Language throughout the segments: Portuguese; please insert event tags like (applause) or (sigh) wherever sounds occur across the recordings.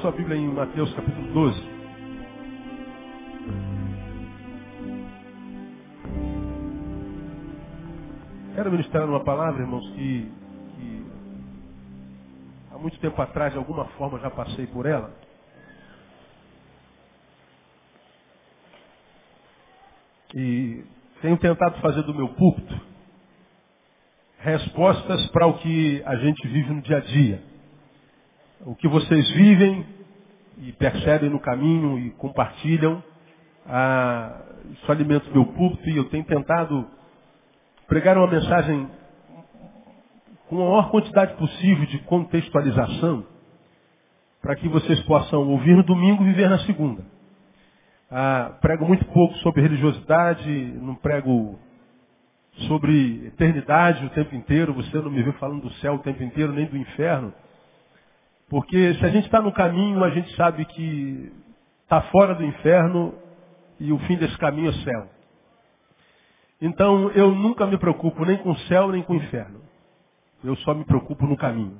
Sua Bíblia em Mateus capítulo 12. Quero ministrar uma palavra, irmãos, que, que há muito tempo atrás, de alguma forma, já passei por ela. E tenho tentado fazer do meu púlpito respostas para o que a gente vive no dia a dia. O que vocês vivem e percebem no caminho e compartilham, ah, isso alimenta o meu púlpito e eu tenho tentado pregar uma mensagem com a maior quantidade possível de contextualização para que vocês possam ouvir no domingo e viver na segunda. Ah, prego muito pouco sobre religiosidade, não prego sobre eternidade o tempo inteiro, você não me vê falando do céu o tempo inteiro, nem do inferno. Porque se a gente está no caminho, a gente sabe que está fora do inferno e o fim desse caminho é céu. Então eu nunca me preocupo nem com o céu nem com o inferno. Eu só me preocupo no caminho.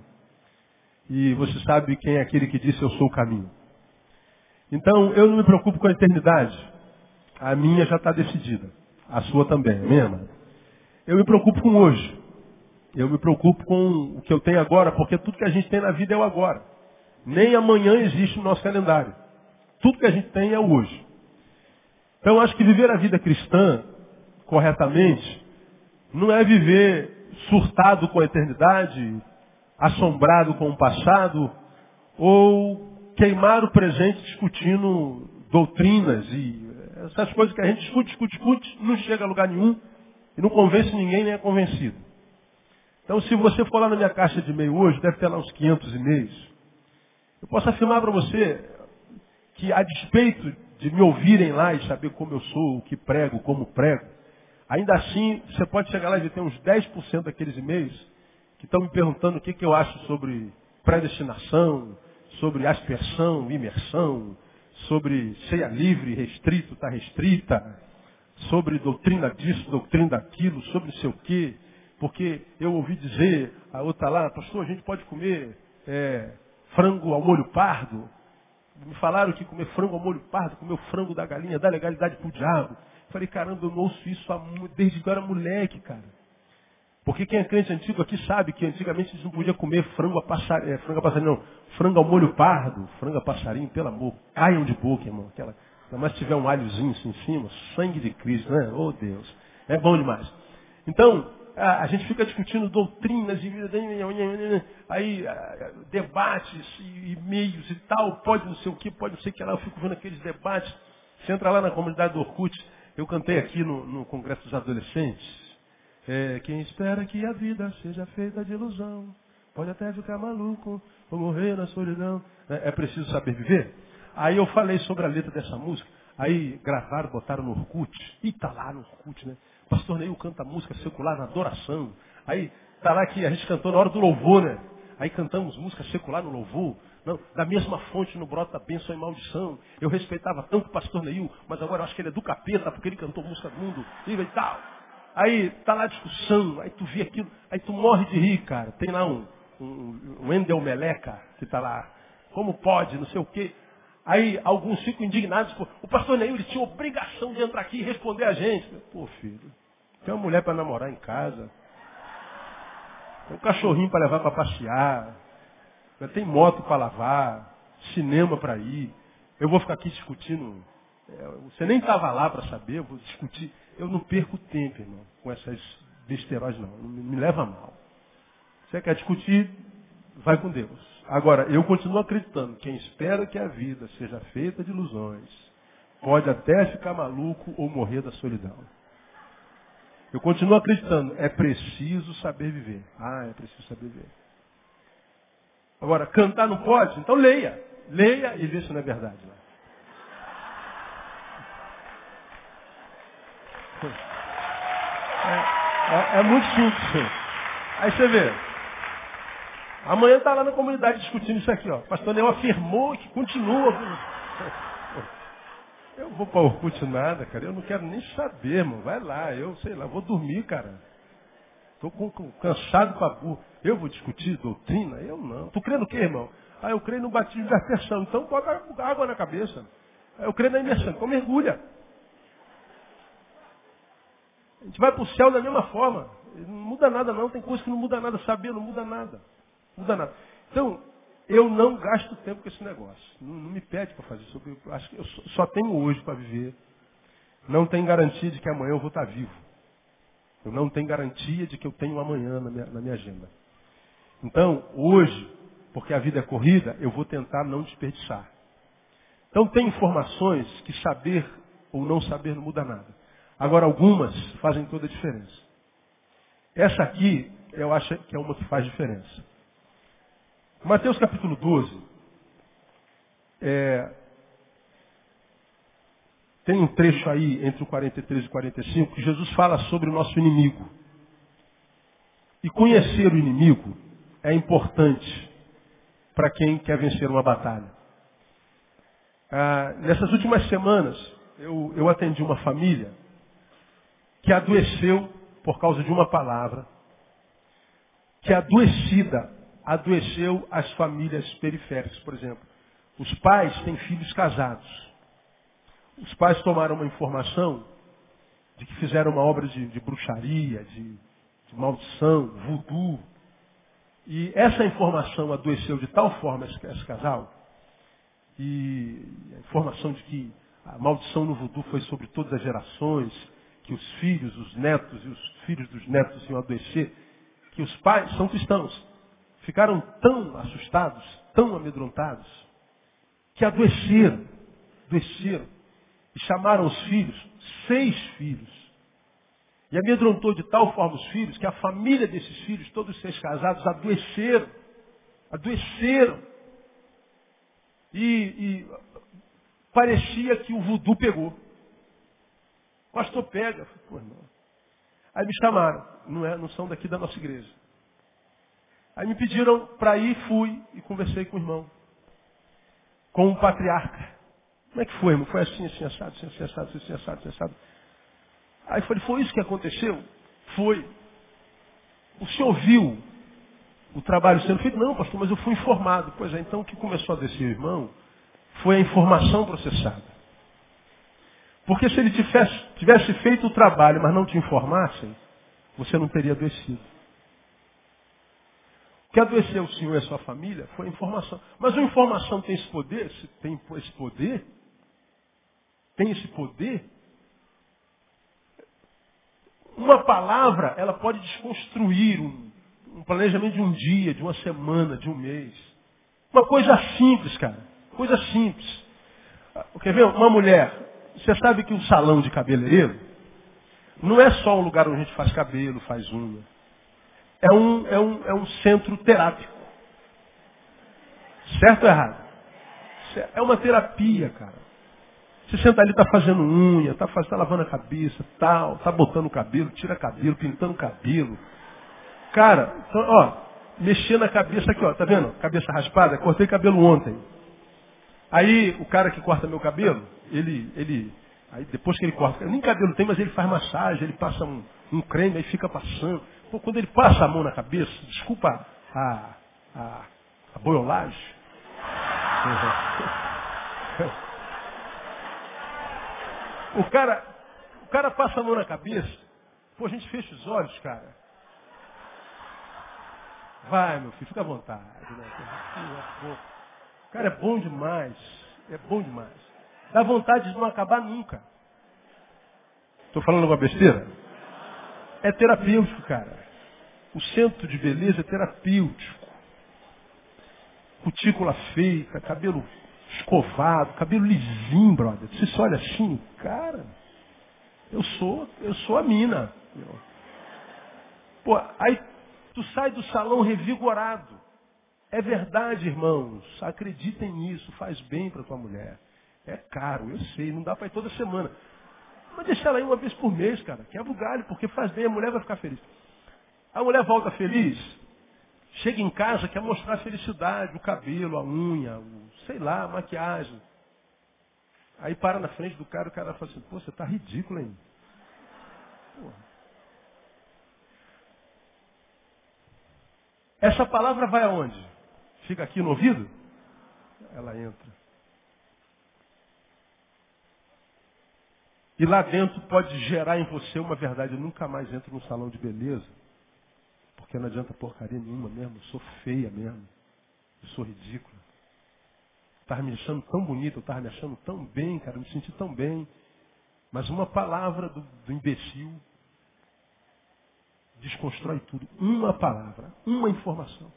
E você sabe quem é aquele que disse eu sou o caminho. Então eu não me preocupo com a eternidade. A minha já está decidida. A sua também, amado? Eu me preocupo com hoje. Eu me preocupo com o que eu tenho agora, porque tudo que a gente tem na vida é o agora. Nem amanhã existe no nosso calendário. Tudo que a gente tem é o hoje. Então eu acho que viver a vida cristã corretamente não é viver surtado com a eternidade, assombrado com o passado, ou queimar o presente discutindo doutrinas e essas coisas que a gente discute, discute, discute, não chega a lugar nenhum e não convence ninguém nem é convencido. Então, se você for lá na minha caixa de e-mail hoje, deve ter lá uns 500 e-mails. Eu posso afirmar para você que, a despeito de me ouvirem lá e saber como eu sou, o que prego, como prego, ainda assim, você pode chegar lá e tem uns 10% daqueles e-mails que estão me perguntando o que, que eu acho sobre predestinação, sobre aspersão, imersão, sobre ceia livre, restrito, está restrita, sobre doutrina disso, doutrina daquilo, sobre não sei o quê, porque eu ouvi dizer, a outra lá, pastor, a gente pode comer é, frango ao molho pardo. Me falaram que comer frango ao molho pardo, comer o frango da galinha, dá legalidade pro diabo. Falei, caramba, eu não ouço isso desde que eu era moleque, cara. Porque quem é crente antigo aqui sabe que antigamente eles não podiam comer frango a passarinho, é, frango a passarinho, não, frango ao molho pardo, frango a passarinho, pelo amor, caiam de boca, irmão, aquela, mas se tiver um alhozinho assim em cima, sangue de Cristo, né? Oh Deus. É bom demais. Então, a, gente fica discutindo doutrinas e aí debates e e-mails e tal, pode não sei o que, pode não sei o que lá, eu fico vendo aqueles debates. Você entra lá na comunidade do Orkut, eu cantei aqui no, no Congresso dos Adolescentes. É, quem espera que a vida seja feita de ilusão, pode até ficar maluco ou morrer na solidão. É, é preciso saber viver? Aí eu falei sobre a letra dessa música. Aí gravaram, botaram no Orkut. E tá lá no Orkut, né? Pastor Neil canta música secular na adoração. Aí tá lá que a gente cantou na hora do louvor, né? Aí cantamos música secular no louvor. Não, da mesma fonte no brota bênção e maldição. Eu respeitava tanto o pastor Neil, mas agora eu acho que ele é do capeta, porque ele cantou música do mundo e tal. Aí tá lá a discussão, aí tu vê aquilo, aí tu morre de rir, cara. Tem lá um, um, um Endel Meleca que tá lá. Como pode, não sei o quê. Aí alguns ficam indignados. O pastor Neil tinha obrigação de entrar aqui e responder a gente. Pô, filho, tem uma mulher para namorar em casa. Tem um cachorrinho para levar para passear. Tem moto para lavar. Cinema para ir. Eu vou ficar aqui discutindo. É, você nem estava lá para saber, eu vou discutir. Eu não perco tempo, irmão, com essas besteiras, não. Não me leva mal. Você quer discutir, vai com Deus. Agora, eu continuo acreditando, quem espera que a vida seja feita de ilusões, pode até ficar maluco ou morrer da solidão. Eu continuo acreditando, é preciso saber viver. Ah, é preciso saber viver. Agora, cantar não pode? Então leia. Leia e vê se não é verdade. (laughs) É, é, é muito simples. Aí você vê. Amanhã está lá na comunidade discutindo isso aqui, ó. Pastor Leão afirmou que continua. (laughs) Eu vou para o Orkut nada, cara. Eu não quero nem saber, irmão. Vai lá, eu sei lá, vou dormir, cara. Estou cansado com a burra. Eu vou discutir doutrina? Eu não. Tu crendo o quê, irmão? Ah, eu creio no batismo de aspersão. Então bota água na cabeça. Ah, eu creio na imersão. Então mergulha. A gente vai para o céu da mesma forma. Não muda nada não. Tem coisa que não muda nada. Saber não muda nada. Muda nada. Então, eu não gasto tempo com esse negócio. Não, não me pede para fazer isso. Eu acho que eu só tenho hoje para viver. Não tem garantia de que amanhã eu vou estar vivo. Eu não tenho garantia de que eu tenho amanhã na minha, na minha agenda. Então, hoje, porque a vida é corrida, eu vou tentar não desperdiçar. Então, tem informações que saber ou não saber não muda nada. Agora, algumas fazem toda a diferença. Essa aqui, eu acho que é uma que faz diferença. Mateus capítulo 12. É, tem um trecho aí entre o 43 e o 45 que Jesus fala sobre o nosso inimigo. E conhecer o inimigo é importante para quem quer vencer uma batalha. Ah, nessas últimas semanas, eu, eu atendi uma família que adoeceu por causa de uma palavra, que adoecida adoeceu as famílias periféricas, por exemplo. Os pais têm filhos casados. Os pais tomaram uma informação de que fizeram uma obra de, de bruxaria, de, de maldição, voodoo. E essa informação adoeceu de tal forma esse, casal, e a informação de que a maldição no voodoo foi sobre todas as gerações, que os filhos, os netos e os filhos dos netos iam adoecer, que os pais são cristãos ficaram tão assustados, tão amedrontados, que adoeceram, adoeceram, e chamaram os filhos, seis filhos. E amedrontou de tal forma os filhos que a família desses filhos, todos os seis casados, adoeceram. Adoeceram. E, e parecia que o voodoo pegou. Pastor pega. Pô, não. Aí me chamaram. Não, é, não são daqui da nossa igreja. Aí me pediram para ir, fui e conversei com o irmão. Com o patriarca. Como é que foi, irmão? Foi assim, assim, assado, assim, assim, assado, assim, assado, assim, assado. Aí falei, foi isso que aconteceu? Foi. O senhor viu o trabalho sendo feito? Não, pastor, mas eu fui informado. Pois é, então o que começou a descer irmão foi a informação processada. Porque se ele tivesse, tivesse feito o trabalho, mas não te informassem, você não teria adoecido. Que adoeceu o senhor e a sua família foi a informação. Mas a informação tem esse poder? Tem esse poder? Tem esse poder? Uma palavra, ela pode desconstruir um, um planejamento de um dia, de uma semana, de um mês. Uma coisa simples, cara. Coisa simples. Quer ver? Uma mulher. Você sabe que o salão de cabeleireiro não é só um lugar onde a gente faz cabelo, faz unha é um, é um, é um centro terápico. Certo ou errado? É uma terapia, cara. Você senta ali, está fazendo unha, está tá lavando a cabeça, tal, está botando o cabelo, tira cabelo, pintando cabelo. Cara, então, ó, mexer na cabeça aqui, ó, tá vendo? Cabeça raspada, cortei cabelo ontem. Aí o cara que corta meu cabelo, ele, ele, aí depois que ele corta, nem cabelo tem, mas ele faz massagem, ele passa um, um creme, aí fica passando. Quando ele passa a mão na cabeça, desculpa a, a, a boiolagem. (laughs) o cara, o cara passa a mão na cabeça. Pô, a gente fecha os olhos, cara. Vai, meu filho, fica à vontade. Né? Cara é bom demais. É bom demais. Dá vontade de não acabar nunca. Estou falando uma besteira? É terapêutico, cara. O centro de beleza é terapêutico. Cutícula feita, cabelo escovado, cabelo lisinho, brother. Você só olha assim, cara, eu sou, eu sou a mina. Pô, aí tu sai do salão revigorado. É verdade, irmãos. Acreditem nisso, faz bem para tua mulher. É caro, eu sei, não dá para ir toda semana. Mas deixa ela aí uma vez por mês, cara. Quebra o galho, porque faz bem, a mulher vai ficar feliz. A mulher volta feliz, chega em casa, quer mostrar a felicidade, o cabelo, a unha, o, sei lá, a maquiagem. Aí para na frente do cara, o cara fala assim, pô, você tá ridículo, hein? Porra. Essa palavra vai aonde? Fica aqui no ouvido? ela entra. E lá dentro pode gerar em você uma verdade. Eu nunca mais entro num salão de beleza. Porque não adianta porcaria nenhuma mesmo. Eu sou feia mesmo. Eu sou ridícula. Estava me achando tão bonita, eu estava me achando tão bem, cara, eu me senti tão bem. Mas uma palavra do, do imbecil desconstrói tudo. Uma palavra, uma informação.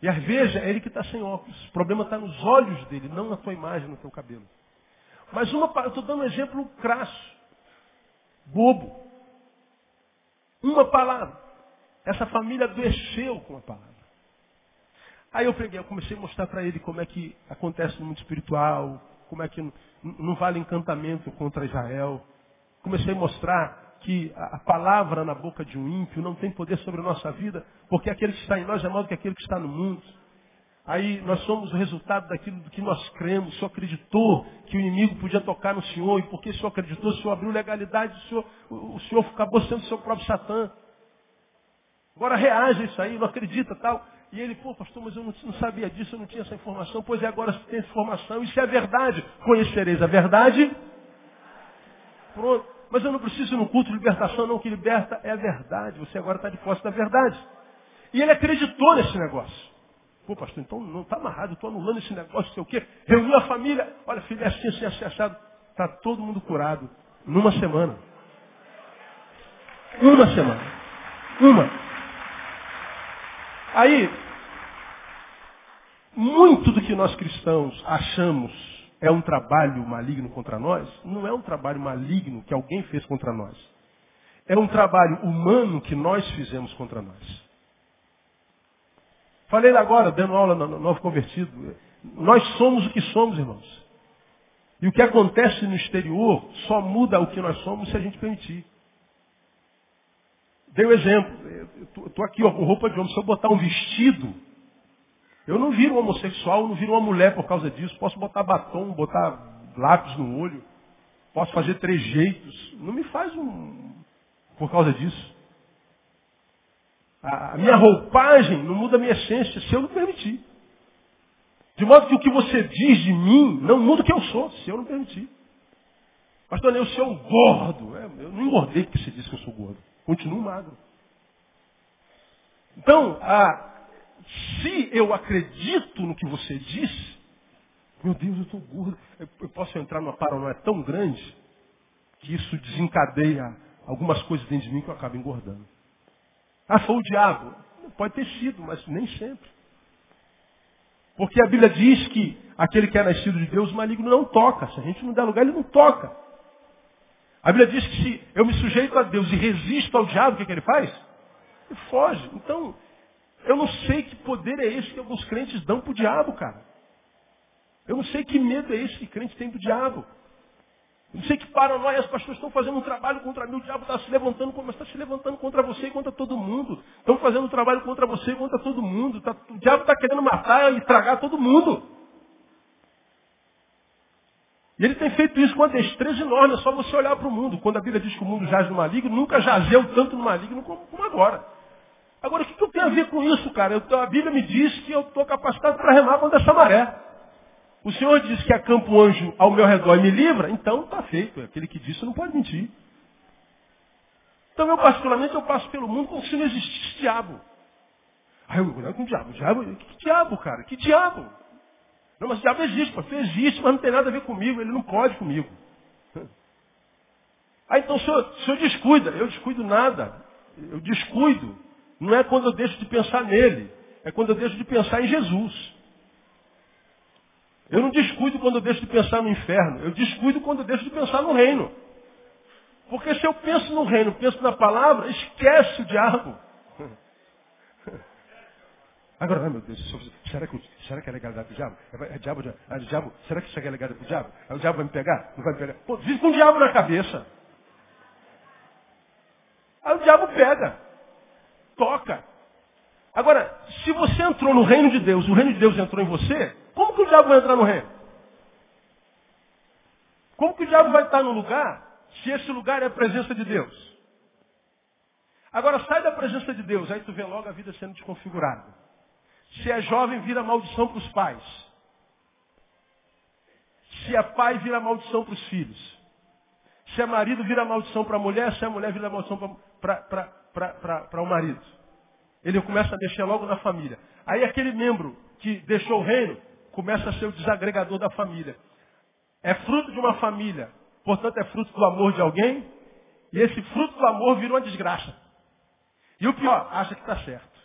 E às vezes é ele que está sem óculos. O problema está nos olhos dele, não na tua imagem, no teu cabelo. Mas uma, eu estou dando um exemplo crasso, bobo. Uma palavra. Essa família adoeceu com a palavra. Aí eu peguei, eu comecei a mostrar para ele como é que acontece no mundo espiritual, como é que não, vale encantamento contra Israel. Comecei a mostrar que a palavra na boca de um ímpio não tem poder sobre a nossa vida, porque aquele que está em nós é maior do que aquele que está no mundo. Aí nós somos o resultado daquilo que nós cremos. O Senhor acreditou que o inimigo podia tocar no Senhor, e porque o Senhor acreditou, o Senhor abriu legalidade, o Senhor, o Senhor acabou sendo o seu próprio Satã. Agora reage a isso aí, não acredita tal. E ele, pô, pastor, mas eu não, não sabia disso, eu não tinha essa informação. Pois é, agora você tem essa informação, isso é verdade. Conhecereis a verdade. Pronto. Mas eu não preciso ir no culto de libertação, não. O que liberta é a verdade. Você agora está de posse da verdade. E ele acreditou nesse negócio. Pô, pastor, então não está amarrado, estou anulando esse negócio, sei o quê. Reuniu a família. Olha, filho, é assim, assim, assim, achado. Está todo mundo curado. Numa semana. Uma semana. Uma. Aí, muito do que nós cristãos achamos é um trabalho maligno contra nós, não é um trabalho maligno que alguém fez contra nós. É um trabalho humano que nós fizemos contra nós. Falei agora, dando aula no Novo Convertido. Nós somos o que somos, irmãos. E o que acontece no exterior só muda o que nós somos se a gente permitir. Dei o um exemplo. Estou aqui ó, com roupa de homem. Se eu botar um vestido, eu não viro um homossexual, não viro uma mulher por causa disso. Posso botar batom, botar lápis no olho. Posso fazer trejeitos. Não me faz um por causa disso. A minha roupagem não muda a minha essência se eu não permitir. De modo que o que você diz de mim não muda o que eu sou, se eu não permitir. Pastor, eu sou um gordo. É, eu não engordei porque você disse que eu sou gordo. Continuo magro. Então, a, se eu acredito no que você diz, meu Deus, eu estou gordo. Eu posso entrar numa paranoia tão grande que isso desencadeia algumas coisas dentro de mim que eu acabo engordando. Ah, foi o diabo. Pode ter sido, mas nem sempre. Porque a Bíblia diz que aquele que é nascido de Deus, o maligno não toca. Se a gente não der lugar, ele não toca. A Bíblia diz que se eu me sujeito a Deus e resisto ao diabo, o que, que ele faz? Ele foge. Então, eu não sei que poder é esse que alguns crentes dão para o diabo, cara. Eu não sei que medo é esse que crentes têm do diabo. Eu não sei que paranoia as pessoas estão fazendo um trabalho contra mim, o diabo está se levantando, mas está se levantando contra você e contra todo mundo. Estão fazendo um trabalho contra você e contra todo mundo. Tá, o diabo está querendo matar e tragar todo mundo. E ele tem feito isso com uma destreza enorme, é só você olhar para o mundo. Quando a Bíblia diz que o mundo jaz no maligno, nunca jazeu tanto no maligno como, agora. Agora, o que, eu tenho a ver com isso, cara? Eu, a Bíblia me diz que eu estou capacitado para remar contra essa maré. O Senhor diz que acampa um anjo ao meu redor e me livra, então está feito. Aquele que disse não pode mentir. Então, eu particularmente, eu passo pelo mundo como se não existisse diabo. Aí eu me com o diabo. diabo. Que diabo, cara? Que diabo? Não, mas o diabo existe, pastor. Existe, mas não tem nada a ver comigo. Ele não pode comigo. Aí (laughs) então o senhor, o senhor descuida. Eu descuido nada. Eu descuido não é quando eu deixo de pensar nele, é quando eu deixo de pensar em Jesus. Eu não descuido quando eu deixo de pensar no inferno, eu descuido quando eu deixo de pensar no reino. Porque se eu penso no reino, penso na palavra, esquece o diabo. Agora, ai meu Deus, será que, será que é legalidade do diabo? É, é diabo, é diabo? Será que isso é legalidade do diabo? Aí o diabo vai me pegar? Não vai me pegar? Pô, vive com o diabo na cabeça. Aí o diabo pega toca. Agora, se você entrou no reino de Deus, o reino de Deus entrou em você, como que o diabo vai entrar no reino? Como que o diabo vai estar no lugar se esse lugar é a presença de Deus? Agora sai da presença de Deus, aí tu vê logo a vida sendo desconfigurada. Se é jovem, vira maldição para os pais. Se é pai, vira maldição para os filhos. Se é marido, vira maldição para a mulher. Se é mulher, vira maldição para o marido. Ele começa a mexer logo na família. Aí aquele membro que deixou o reino começa a ser o desagregador da família. É fruto de uma família, portanto é fruto do amor de alguém, e esse fruto do amor vira uma desgraça. E o pior, acha que está certo.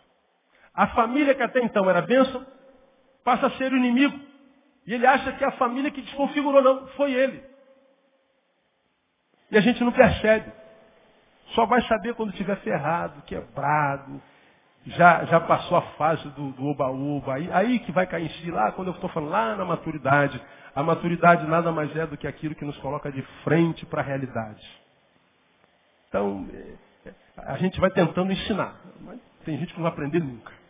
A família que até então era bênção, passa a ser o inimigo. E ele acha que é a família que desconfigurou, não, foi ele. E a gente não percebe. Só vai saber quando estiver ferrado, quebrado, já, já passou a fase do oba-oba. Aí, aí que vai cair em si lá, quando eu estou falando lá na maturidade. A maturidade nada mais é do que aquilo que nos coloca de frente para a realidade. Então, é, a gente vai tentando ensinar. Mas tem gente que não vai aprender nunca.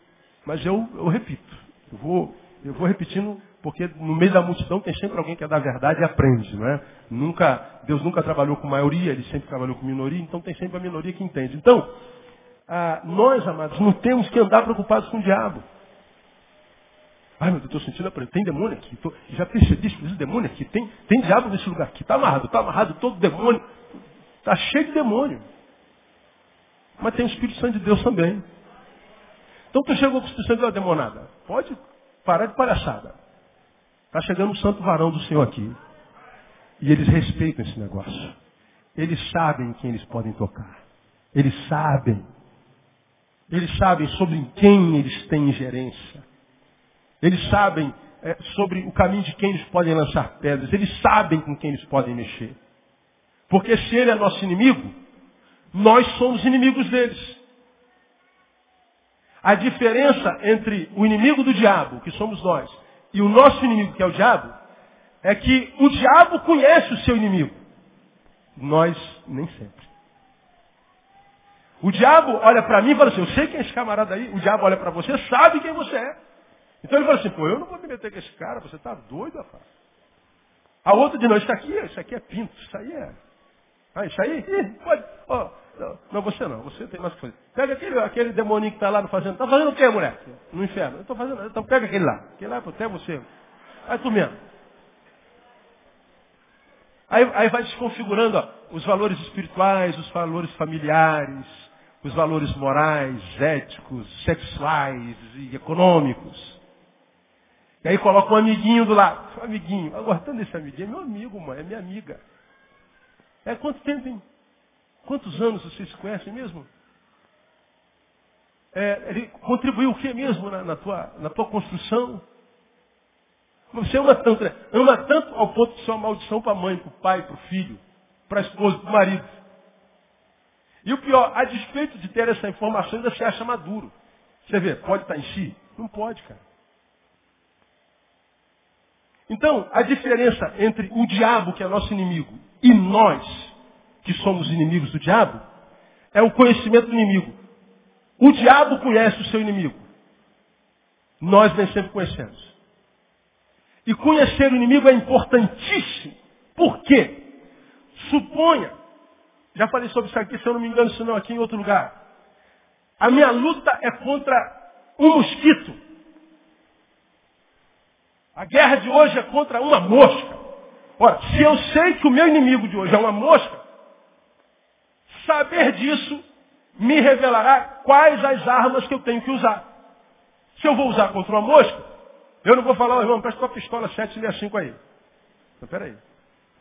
Mas eu, eu repito. Eu vou, eu vou repetindo, porque no meio da multidão tem sempre alguém que é da verdade e aprende. Não é? nunca, Deus nunca trabalhou com maioria, ele sempre trabalhou com minoria, então tem sempre a minoria que entende. Então, ah, nós, amados, não temos que andar preocupados com o diabo. Ai, meu Deus, estou sentindo a Tem demônio aqui. Tô, já percebi existe demônio aqui. Tem, tem diabo nesse lugar aqui. Está amarrado, está amarrado todo demônio. Está cheio de demônio. Mas tem o Espírito Santo de Deus também. Então tu chegou com o de Deus, demonada. Pode parar de palhaçada. Está chegando o santo varão do Senhor aqui. E eles respeitam esse negócio. Eles sabem quem eles podem tocar. Eles sabem eles sabem sobre quem eles têm ingerência. Eles sabem é, sobre o caminho de quem eles podem lançar pedras. Eles sabem com quem eles podem mexer. Porque se ele é nosso inimigo, nós somos inimigos deles. A diferença entre o inimigo do diabo, que somos nós, e o nosso inimigo, que é o diabo, é que o diabo conhece o seu inimigo. Nós nem sempre. O diabo olha para mim e fala assim, eu sei quem é esse camarada aí. O diabo olha para você, sabe quem você é. Então ele fala assim, pô, eu não vou me meter com esse cara, você está doido, rapaz. A outra de nós, isso aqui, isso aqui é pinto, isso aí é. Ah, isso aí? Pode. Oh, não, não, você não, você tem mais que fazer. Pega aquele, aquele demoninho que está lá no fazendo. Está fazendo o quê, mulher? No inferno. Eu estou fazendo. Então pega aquele lá. Aquele lá é até você. Aí tu mesmo. Aí, aí vai desconfigurando ó, os valores espirituais, os valores familiares, os valores morais, éticos, sexuais e econômicos. E aí coloca um amiguinho do lado. Um amiguinho. Aguardando esse amiguinho. É meu amigo, mãe. É minha amiga. É quanto tempo, hein? Quantos anos vocês se conhecem mesmo? É, ele contribuiu o que mesmo na, na, tua, na tua construção? Você ama tanto, né? Ama tanto ao ponto de ser uma maldição para a mãe, para o pai, para o filho, para a esposa, para o marido. E o pior, a despeito de ter essa informação, ainda se acha maduro. Você vê, pode estar em si? Não pode, cara. Então, a diferença entre o diabo, que é nosso inimigo, e nós, que somos inimigos do diabo, é o conhecimento do inimigo. O diabo conhece o seu inimigo. Nós nem sempre conhecemos. E conhecer o inimigo é importantíssimo. Por quê? Suponha já falei sobre isso aqui, se eu não me engano, se não aqui em outro lugar. A minha luta é contra um mosquito. A guerra de hoje é contra uma mosca. Ora, se eu sei que o meu inimigo de hoje é uma mosca, saber disso me revelará quais as armas que eu tenho que usar. Se eu vou usar contra uma mosca, eu não vou falar, oh, irmão, presta tua pistola 765 aí. Então, peraí.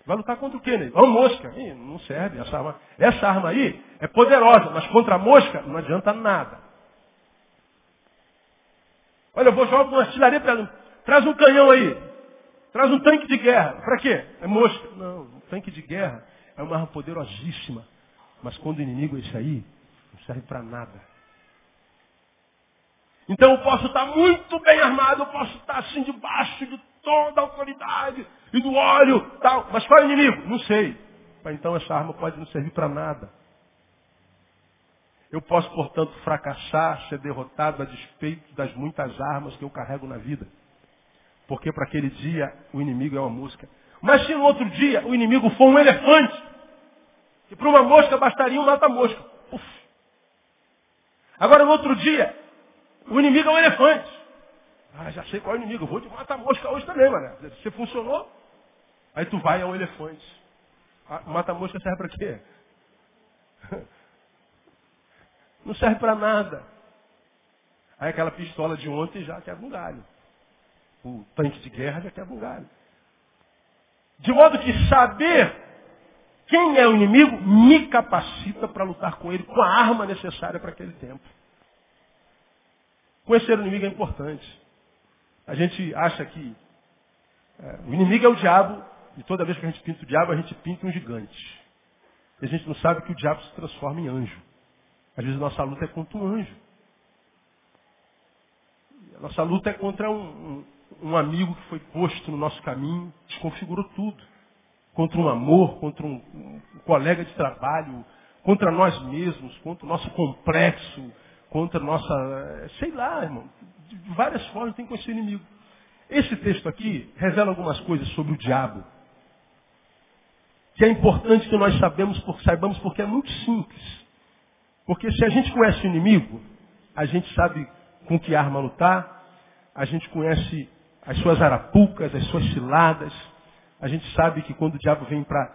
Vai lutar contra o quê, né? Uma mosca. Ih, não serve essa arma. Essa arma aí é poderosa, mas contra a mosca não adianta nada. Olha, eu vou jogar uma artilharia para Traz um canhão aí. Traz um tanque de guerra. Para quê? É mosca. Não, um tanque de guerra é uma arma poderosíssima. Mas quando o inimigo é esse aí, não serve para nada. Então eu posso estar muito bem armado, eu posso estar assim debaixo de toda a autoridade e do óleo, tal. Mas qual é o inimigo? Não sei. Mas então essa arma pode não servir para nada. Eu posso, portanto, fracassar, ser derrotado a despeito das muitas armas que eu carrego na vida. Porque para aquele dia o inimigo é uma mosca. Mas se no outro dia o inimigo for um elefante, que para uma mosca bastaria um mata-mosca. Agora no outro dia, o inimigo é um elefante. Ah, já sei qual é o inimigo. vou te matar a mosca hoje também, mano. Você funcionou? Aí tu vai ao elefante. Mata-mosca serve para quê? (laughs) Não serve para nada. Aí aquela pistola de ontem já quebra um galho. O tanque de guerra já quebra um galho. De modo que saber quem é o inimigo me capacita para lutar com ele com a arma necessária para aquele tempo. Conhecer o inimigo é importante. A gente acha que é, o inimigo é o diabo, e toda vez que a gente pinta o diabo, a gente pinta um gigante. E a gente não sabe que o diabo se transforma em anjo. Às vezes a nossa luta é contra um anjo. A nossa luta é contra um, um, um amigo que foi posto no nosso caminho, desconfigurou tudo. Contra um amor, contra um, colega de trabalho, contra nós mesmos, contra o nosso complexo, contra a nossa. Eh, sei lá, irmão. De várias formas tem conhecer o inimigo. Esse texto aqui revela algumas coisas sobre o diabo. Que é importante que nós sabemos, saibamos porque é muito simples. Porque se a gente conhece o inimigo, a gente sabe com que arma lutar, a gente conhece as suas arapucas, as suas ciladas, a gente sabe que quando o diabo vem para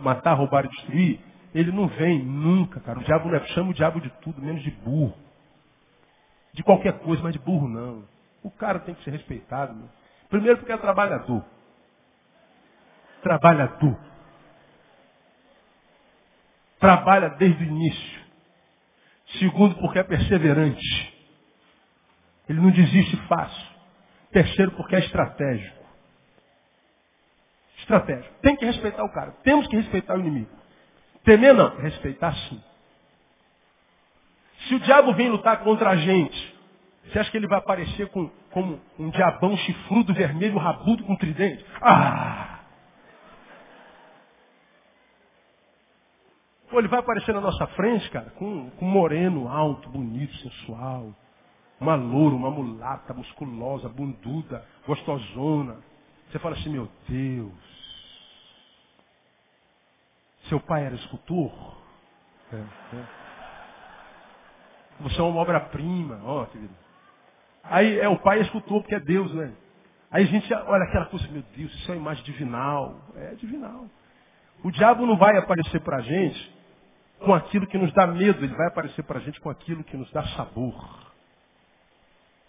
matar, roubar e destruir, ele não vem nunca, cara. O diabo não é, chama o diabo de tudo, menos de burro. De qualquer coisa, mas de burro não. O cara tem que ser respeitado. Meu. Primeiro porque é trabalhador. Trabalhador. Trabalha desde o início. Segundo, porque é perseverante. Ele não desiste fácil. Terceiro, porque é estratégico. Estratégico. Tem que respeitar o cara. Temos que respeitar o inimigo. Temer não, respeitar sim. Se o diabo vem lutar contra a gente, você acha que ele vai aparecer com, como um diabão chifrudo, vermelho, rabudo com tridente? Ah! Pô, ele vai aparecer na nossa frente, cara, com, com um moreno alto, bonito, sensual. Uma loura, uma mulata, musculosa, bunduda, gostosona. Você fala assim, meu Deus, seu pai era escultor? É, é. Você é uma obra-prima, ó, querido. Aí é o pai é escultor porque é Deus, né? Aí a gente olha aquela coisa, meu Deus, isso é uma imagem divinal. É divinal. O diabo não vai aparecer para a gente com aquilo que nos dá medo, ele vai aparecer para a gente com aquilo que nos dá sabor.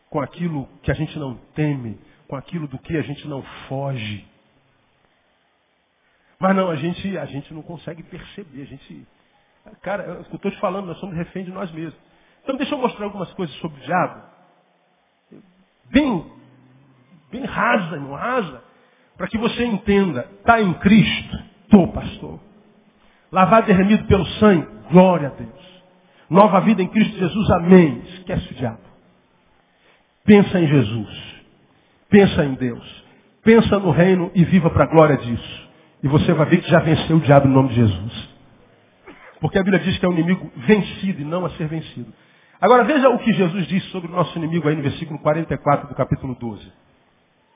Com aquilo que a gente não teme, com aquilo do que a gente não foge. Mas não, a gente, a gente não consegue perceber. A gente, cara, eu estou te falando, nós somos reféns de nós mesmos. Então deixa eu mostrar algumas coisas sobre o diabo. Bem, bem rasa, irmão, rasa. Para que você entenda. Está em Cristo. Estou, pastor. Lavado e remido pelo sangue. Glória a Deus. Nova vida em Cristo Jesus. Amém. Esquece o diabo. Pensa em Jesus. Pensa em Deus. Pensa no reino e viva para a glória disso. E você vai ver que já venceu o diabo em nome de Jesus. Porque a Bíblia diz que é um inimigo vencido e não a ser vencido. Agora veja o que Jesus disse sobre o nosso inimigo aí no versículo 44 do capítulo 12.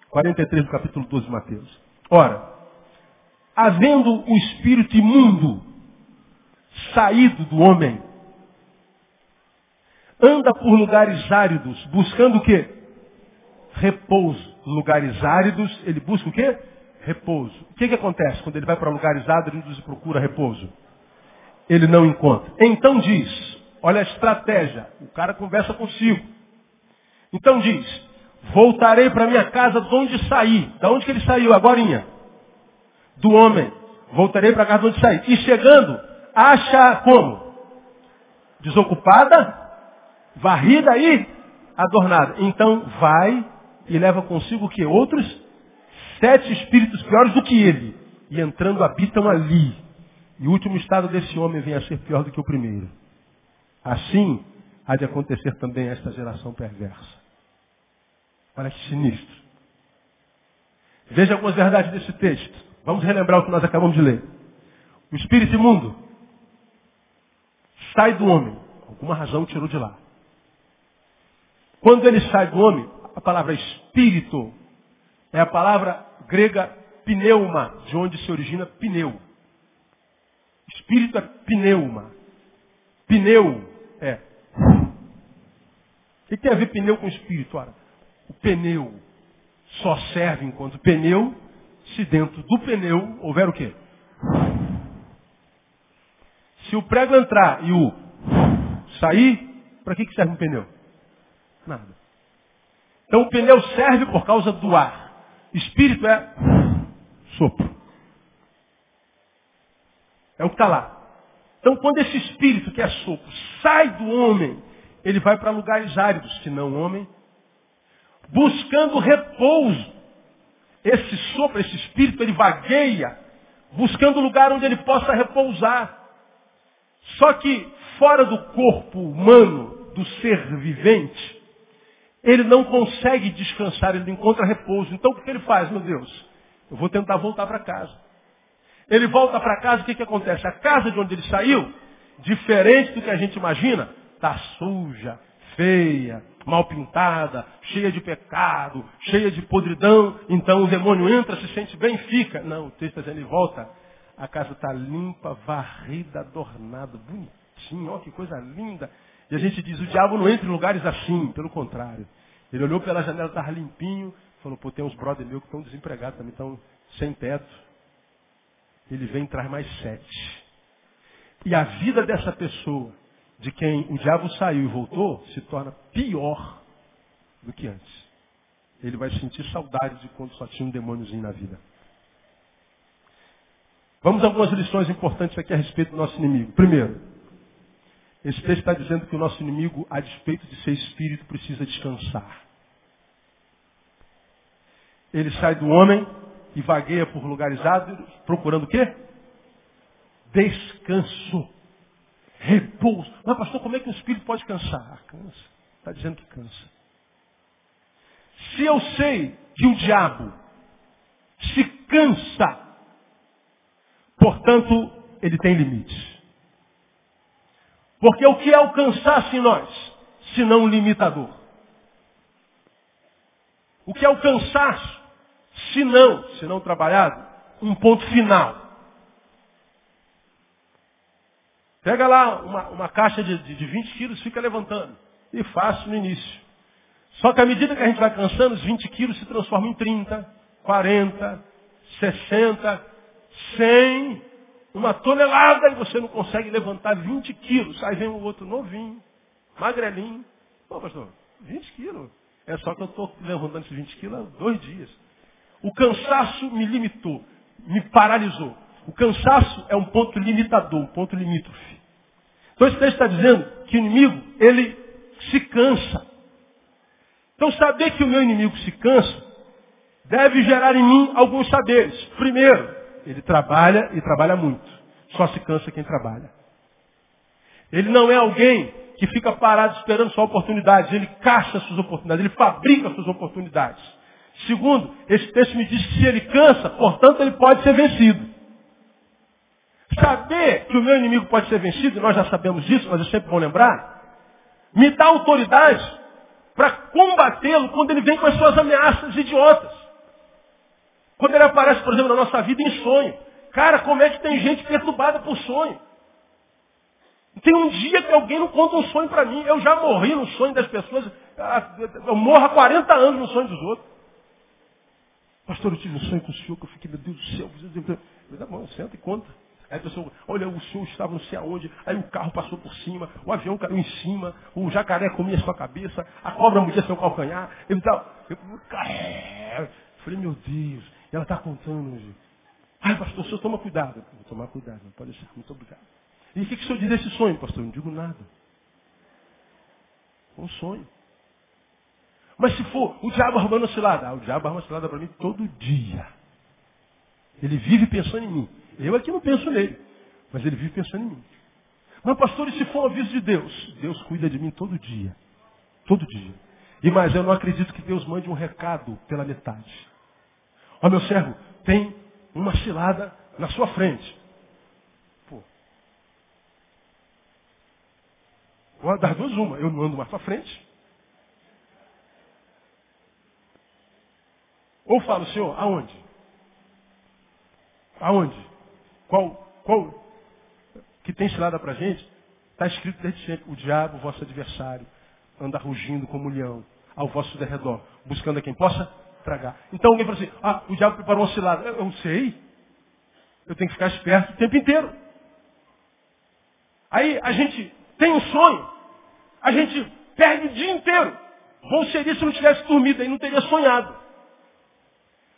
43 do capítulo 12 de Mateus. Ora, havendo o espírito imundo saído do homem, anda por lugares áridos, buscando o quê? Repouso. Lugares áridos, ele busca o quê? Repouso. O que, que acontece quando ele vai para lugares áridos e procura repouso? Ele não encontra. Então diz, olha a estratégia, o cara conversa consigo. Então diz, voltarei para minha casa de onde saí. Da onde que ele saiu agora? Do homem. Voltarei para a casa de onde saí. E chegando, acha como? Desocupada, varrida e adornada. Então vai e leva consigo o que? Outros sete espíritos piores do que ele. E entrando habitam ali. E o último estado desse homem vem a ser pior do que o primeiro. Assim há de acontecer também esta geração perversa. Olha que sinistro. Veja algumas verdades desse texto. Vamos relembrar o que nós acabamos de ler. O espírito imundo sai do homem. Alguma razão tirou de lá. Quando ele sai do homem, a palavra espírito é a palavra grega pneuma, de onde se origina pneu. Espírito é pneuma. Pneu é. O que tem a ver pneu com espírito? Ora, o pneu só serve enquanto pneu se dentro do pneu houver o quê? Se o prego entrar e o sair, para que, que serve um pneu? Nada. Então o pneu serve por causa do ar. Espírito é sopro. É o que está lá. Então quando esse espírito que é sopro sai do homem, ele vai para lugares áridos, que não homem, buscando repouso. Esse sopro, esse espírito, ele vagueia, buscando lugar onde ele possa repousar. Só que fora do corpo humano, do ser vivente, ele não consegue descansar, ele não encontra repouso. Então o que ele faz, meu Deus? Eu vou tentar voltar para casa. Ele volta para casa, o que, que acontece? A casa de onde ele saiu, diferente do que a gente imagina, está suja, feia, mal pintada, cheia de pecado, cheia de podridão. Então o demônio entra, se sente bem, fica. Não, o texto está dizendo, ele volta. A casa está limpa, varrida, adornada, bonitinha, olha que coisa linda. E a gente diz, o diabo não entra em lugares assim, pelo contrário. Ele olhou pela janela, estava limpinho, falou, pô, tem uns brother meus que estão desempregados também, estão sem teto. Ele vem e traz mais sete. E a vida dessa pessoa, de quem o diabo saiu e voltou, se torna pior do que antes. Ele vai sentir saudade de quando só tinha um demôniozinho na vida. Vamos a algumas lições importantes aqui a respeito do nosso inimigo. Primeiro, esse texto está dizendo que o nosso inimigo, a despeito de ser espírito, precisa descansar. Ele sai do homem e vagueia por lugares áridos, procurando o quê? Descanso. Repouso. Mas pastor, como é que o espírito pode cansar? Ah, cansa. Está dizendo que cansa. Se eu sei que o diabo se cansa, portanto, ele tem limites. Porque o que é cansaço em nós, se não um limitador? O que é o cansaço, se não, se não trabalhado, um ponto final? Pega lá uma, uma caixa de, de, de 20 quilos, fica levantando. E fácil no início. Só que à medida que a gente vai cansando, os 20 quilos se transformam em 30, 40, 60, 100 uma tonelada e você não consegue levantar 20 quilos. Aí vem um outro novinho, magrelinho. Pô, pastor, 20 quilos. É só que eu estou levantando esses 20 quilos há dois dias. O cansaço me limitou, me paralisou. O cansaço é um ponto limitador, um ponto limítrofe. Então esse texto está dizendo que o inimigo, ele se cansa. Então saber que o meu inimigo se cansa deve gerar em mim alguns saberes. Primeiro, ele trabalha e trabalha muito. Só se cansa quem trabalha. Ele não é alguém que fica parado esperando só oportunidades. Ele caça suas oportunidades, ele fabrica suas oportunidades. Segundo, esse texto me diz que se ele cansa, portanto ele pode ser vencido. Saber que o meu inimigo pode ser vencido, nós já sabemos disso, mas é sempre bom lembrar, me dá autoridade para combatê-lo quando ele vem com as suas ameaças idiotas. Quando ele aparece, por exemplo, na nossa vida em sonho. Cara, como é que tem gente perturbada por sonho? Tem um dia que alguém não conta um sonho para mim. Eu já morri no sonho das pessoas. Ah, eu morro há 40 anos no sonho dos outros. Pastor, eu tive um sonho com o senhor que eu fiquei, meu Deus do céu. Eu dá mão, senta e conta. Aí a pessoa, olha, o senhor estava não sei aonde, aí o carro passou por cima, o avião caiu em cima, o jacaré comia sua cabeça, a cobra mordia seu calcanhar. Eu, eu, eu falei, meu Deus, ela está contando. Ai, pastor, o senhor toma cuidado. Vou tomar cuidado, não pode deixar. Muito obrigado. E o que, que o senhor diz desse sonho, pastor? Eu não digo nada. Um sonho. Mas se for o diabo arrumando cilada, ah, o diabo arruma cilada para mim todo dia. Ele vive pensando em mim. Eu aqui não penso nele, mas ele vive pensando em mim. Mas pastor, e se for um aviso de Deus? Deus cuida de mim todo dia. Todo dia. E mais, eu não acredito que Deus mande um recado pela metade. Ó meu servo, tem uma cilada na sua frente. Pô. Das duas uma, eu não ando mais para frente. Ou falo, senhor, aonde? Aonde? Qual, qual que tem cilada para gente? Está escrito desde sempre, o diabo, vosso adversário, anda rugindo como um leão, ao vosso derredor, buscando a quem possa tragar. Então alguém fala assim, ah, o diabo preparou uma cilada. Eu não sei. Eu tenho que ficar esperto o tempo inteiro. Aí a gente tem um sonho. A gente perde o dia inteiro. Bom seria se não tivesse dormido, aí não teria sonhado.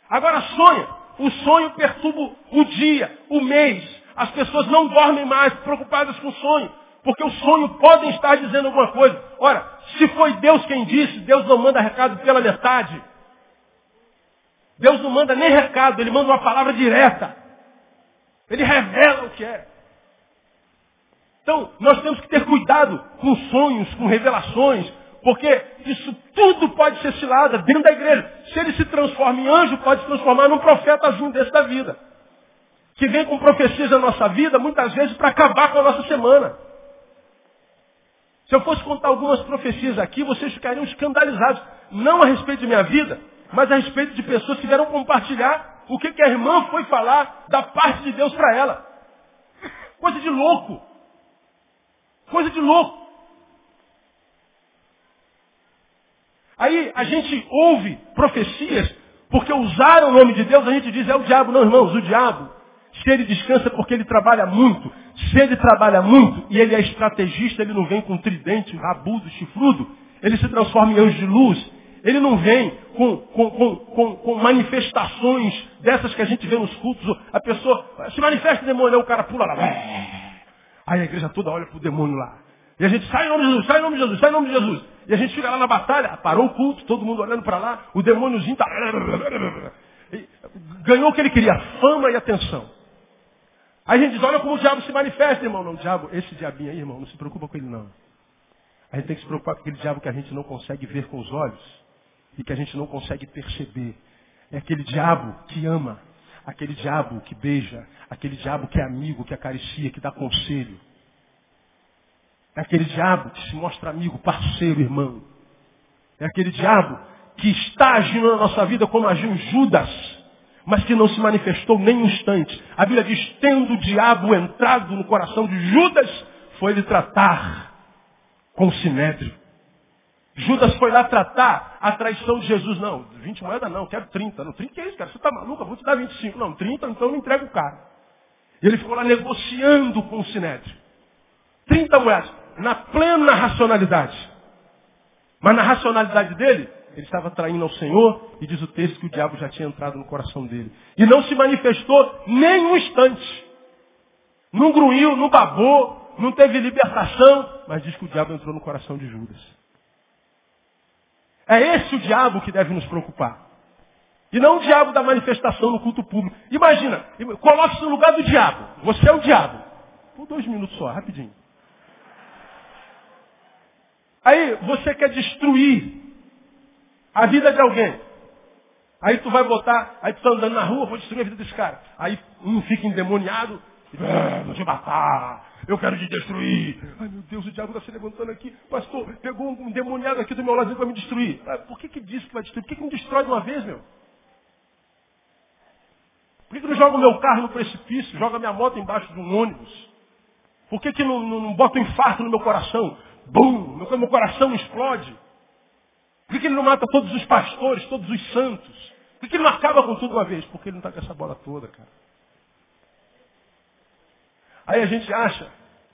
Agora sonha. O sonho perturba o dia, o mês. As pessoas não dormem mais preocupadas com o sonho. Porque o sonho pode estar dizendo alguma coisa. Ora, se foi Deus quem disse, Deus não manda recado pela metade. Deus não manda nem recado, Ele manda uma palavra direta. Ele revela o que é. Então, nós temos que ter cuidado com sonhos, com revelações, porque isso tudo pode ser cilada dentro da igreja. Se ele se transforma em anjo, pode se transformar num profetazinho desse da vida. Que vem com profecias na nossa vida, muitas vezes, para acabar com a nossa semana. Se eu fosse contar algumas profecias aqui, vocês ficariam escandalizados. Não a respeito de minha vida, mas a respeito de pessoas que vieram compartilhar o que, que a irmã foi falar da parte de Deus para ela. Coisa de louco. Coisa de louco. Aí a gente ouve profecias, porque usaram o nome de Deus, a gente diz, é o diabo. Não, irmãos, o diabo, se ele descansa porque ele trabalha muito, se ele trabalha muito e ele é estrategista, ele não vem com tridente, rabudo, chifrudo, ele se transforma em anjo de luz, ele não vem com, com, com, com, manifestações dessas que a gente vê nos cultos. A pessoa se manifesta o demônio, aí o cara pula lá. Aí a igreja toda olha para o demônio lá. E a gente sai em nome de Jesus, sai em nome de Jesus, sai em nome de Jesus. E a gente fica lá na batalha, parou o culto, todo mundo olhando para lá, o demôniozinho está. Ganhou o que ele queria, fama e atenção. Aí a gente diz, olha como o diabo se manifesta, irmão. Não, diabo, esse diabinho aí, irmão, não se preocupa com ele não. A gente tem que se preocupar com aquele diabo que a gente não consegue ver com os olhos e que a gente não consegue perceber. É aquele diabo que ama, aquele diabo que beija, aquele diabo que é amigo, que acaricia, que dá conselho. É aquele diabo que se mostra amigo, parceiro, irmão. É aquele diabo que está agindo na nossa vida como agiu Judas, mas que não se manifestou nem um instante. A Bíblia diz, tendo o diabo entrado no coração de Judas, foi ele tratar com o sinédrio. Judas foi lá tratar a traição de Jesus. Não, 20 moedas não, quero 30. Não, 30 que é isso, cara? Você está maluco? Eu vou te dar 25. Não, 30, então não entrega o cara. E ele ficou lá negociando com o Sinédrio. 30 moedas, na plena racionalidade. Mas na racionalidade dele, ele estava traindo ao Senhor e diz o texto que o diabo já tinha entrado no coração dele. E não se manifestou nem um instante. Não grunhiu, não babou, não teve libertação, mas diz que o diabo entrou no coração de Judas. É esse o diabo que deve nos preocupar. E não o diabo da manifestação no culto público. Imagina, coloque-se no lugar do diabo. Você é o diabo. Por dois minutos só, rapidinho. Aí você quer destruir a vida de alguém. Aí tu vai botar, aí tu está andando na rua, vou destruir a vida desse cara. Aí um fica endemoniado, ah, vou te matar, eu quero te destruir. Ai meu Deus, o diabo está se levantando aqui. Pastor, pegou um demoniado aqui do meu lado para me destruir. Ah, por que, que diz que vai destruir? Por que, que não destrói de uma vez, meu? Por que, que não joga o meu carro no precipício? Joga minha moto embaixo de um ônibus? Por que, que não, não, não bota um infarto no meu coração? Bum! Meu, meu coração explode. Por que, que ele não mata todos os pastores, todos os santos? Por que, que ele não acaba com tudo uma vez? Porque ele não está com essa bola toda, cara. Aí a gente acha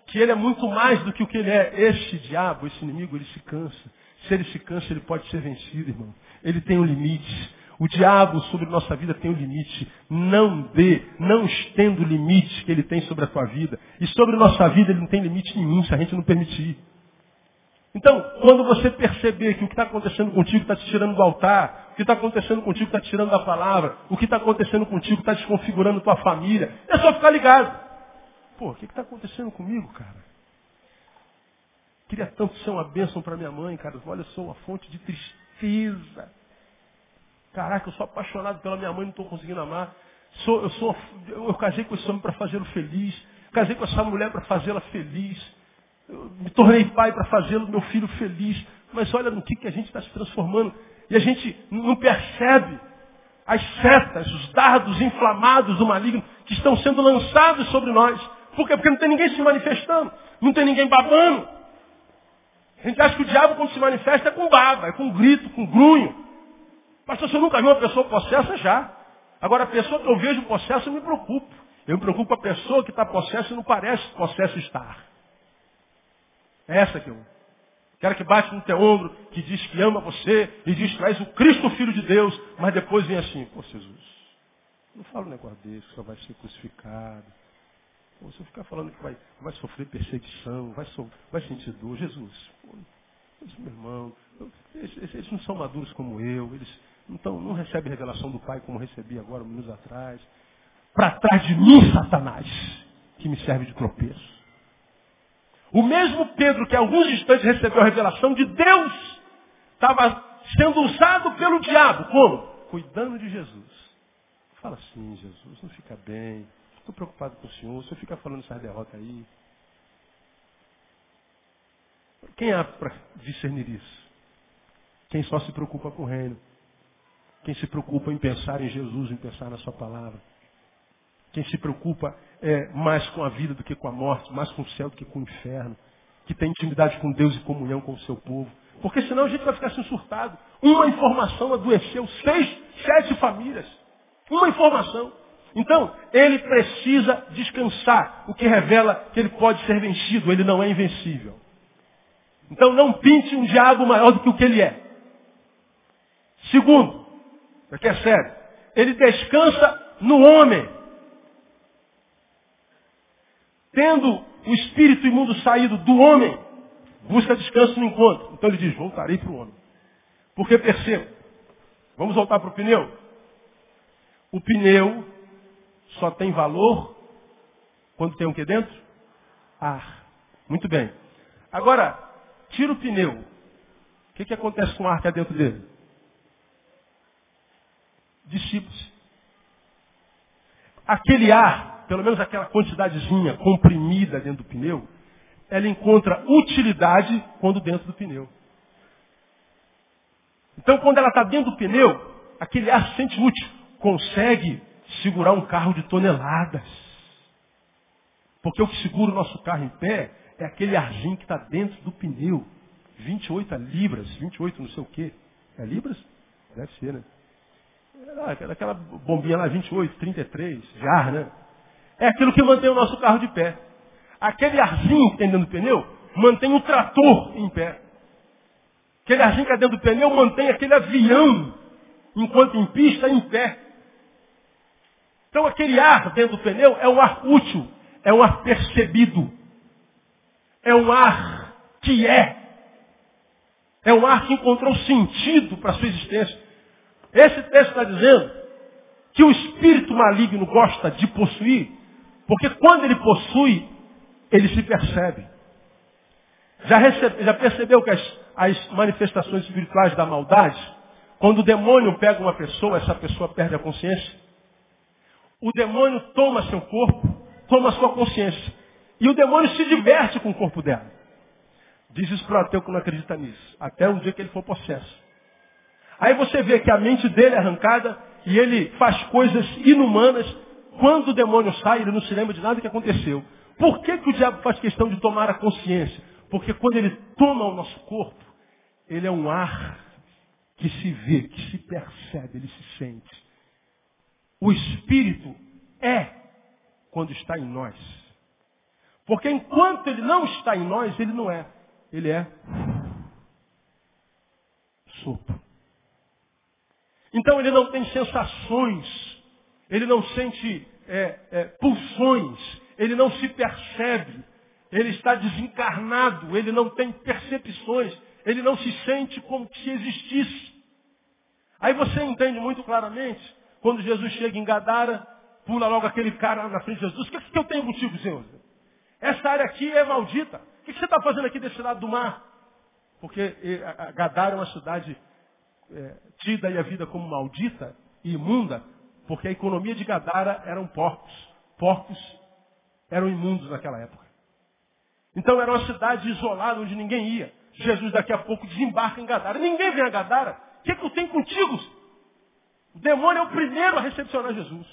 que ele é muito mais do que o que ele é. Este diabo, esse inimigo, ele se cansa. Se ele se cansa, ele pode ser vencido, irmão. Ele tem um limite. O diabo sobre nossa vida tem um limite. Não dê, não estenda o limite que ele tem sobre a tua vida. E sobre nossa vida ele não tem limite nenhum se a gente não permitir. Então, quando você perceber que o que está acontecendo contigo está te tirando do altar, o que está acontecendo contigo está te tirando da palavra, o que está acontecendo contigo está desconfigurando tua família, é só ficar ligado. Pô, o que está acontecendo comigo, cara? Queria tanto ser uma bênção para minha mãe, cara. Olha, eu sou uma fonte de tristeza. Caraca, eu sou apaixonado pela minha mãe, não estou conseguindo amar. Sou, eu, sou, eu casei com esse homem para fazê-lo feliz. Casei com essa mulher para fazê-la feliz. Eu me tornei pai para fazê-lo, meu filho, feliz. Mas olha no que, que a gente está se transformando. E a gente não percebe as setas, os dardos inflamados do maligno que estão sendo lançados sobre nós. Por quê? Porque não tem ninguém se manifestando. Não tem ninguém babando. A gente acha que o diabo, quando se manifesta, é com baba, é com grito, com grunho. Pastor, você nunca viu uma pessoa possessa? Já. Agora, a pessoa que eu vejo possessa, eu me preocupo. Eu me preocupo com a pessoa que está possessa e não parece possessa estar. É essa que eu. Quero que bate no teu ombro, que diz que ama você e diz que és o Cristo Filho de Deus, mas depois vem assim, pô Jesus, não fala um negócio desse, só vai ser crucificado. Você ficar falando que vai, vai sofrer perseguição, vai, so, vai sentir dor. Jesus, pô, meu irmão, eles, eles, não são maduros como eu, eles não, não recebem revelação do Pai como recebi agora, minutos atrás. Para trás de mim, Satanás, que me serve de tropeço. O mesmo Pedro que alguns instantes recebeu a revelação de Deus, estava sendo usado pelo diabo. Como? Cuidando de Jesus. Fala assim, Jesus, não fica bem. Estou preocupado com o senhor. O senhor fica falando essa derrota aí. Quem há para discernir isso? Quem só se preocupa com o reino. Quem se preocupa em pensar em Jesus, em pensar na sua palavra. Quem se preocupa é, mais com a vida do que com a morte, mais com o céu do que com o inferno. Que tem intimidade com Deus e comunhão com o seu povo. Porque senão a gente vai ficar assim surtado. Uma informação adoeceu seis, sete famílias. Uma informação. Então, ele precisa descansar, o que revela que ele pode ser vencido, ele não é invencível. Então não pinte um diabo maior do que o que ele é. Segundo, aqui é sério, ele descansa no homem. Tendo o espírito imundo saído do homem, busca descanso no encontro. Então ele diz, voltarei para o homem. Porque perceba, vamos voltar para o pneu? O pneu só tem valor quando tem o que dentro? Ar. Muito bem. Agora, tira o pneu. O que, que acontece com o ar que é dentro dele? Dissipa-se. Aquele ar, pelo menos aquela quantidadezinha comprimida dentro do pneu, ela encontra utilidade quando dentro do pneu. Então, quando ela está dentro do pneu, aquele ar se sente útil consegue segurar um carro de toneladas. Porque o que segura o nosso carro em pé é aquele arzinho que está dentro do pneu. 28 libras, 28 não sei o quê. É libras? Deve ser, né? É aquela bombinha lá, 28, 33, de ar, né? É aquilo que mantém o nosso carro de pé. Aquele arzinho que tem dentro do pneu mantém o trator em pé. Aquele arzinho que está dentro do pneu mantém aquele avião, enquanto em pista, em pé. Então aquele ar dentro do pneu é um ar útil, é um ar percebido, é um ar que é, é um ar que encontrou sentido para a sua existência. Esse texto está dizendo que o espírito maligno gosta de possuir, porque quando ele possui, ele se percebe. Já, recebe, já percebeu que as, as manifestações espirituais da maldade, quando o demônio pega uma pessoa, essa pessoa perde a consciência? O demônio toma seu corpo, toma sua consciência. E o demônio se diverte com o corpo dela. Diz isso para o ateu que não acredita nisso. Até um dia que ele for possesso. Aí você vê que a mente dele é arrancada e ele faz coisas inumanas. Quando o demônio sai, ele não se lembra de nada que aconteceu. Por que, que o diabo faz questão de tomar a consciência? Porque quando ele toma o nosso corpo, ele é um ar que se vê, que se percebe, ele se sente. O Espírito é quando está em nós. Porque enquanto ele não está em nós, ele não é. Ele é sopro. Então ele não tem sensações, ele não sente é, é, pulsões, ele não se percebe, ele está desencarnado, ele não tem percepções, ele não se sente como se existisse. Aí você entende muito claramente quando Jesus chega em Gadara, pula logo aquele cara na frente de Jesus. O que, que eu tenho contigo, Senhor? Essa área aqui é maldita. O que, você está fazendo aqui desse lado do mar? Porque Gadara é uma cidade é, tida e a vida como maldita e imunda, porque a economia de Gadara eram porcos. Porcos eram imundos naquela época. Então era uma cidade isolada onde ninguém ia. Jesus daqui a pouco desembarca em Gadara. Ninguém vem a Gadara. O que, que eu tenho contigo? O demônio é o primeiro a recepcionar Jesus.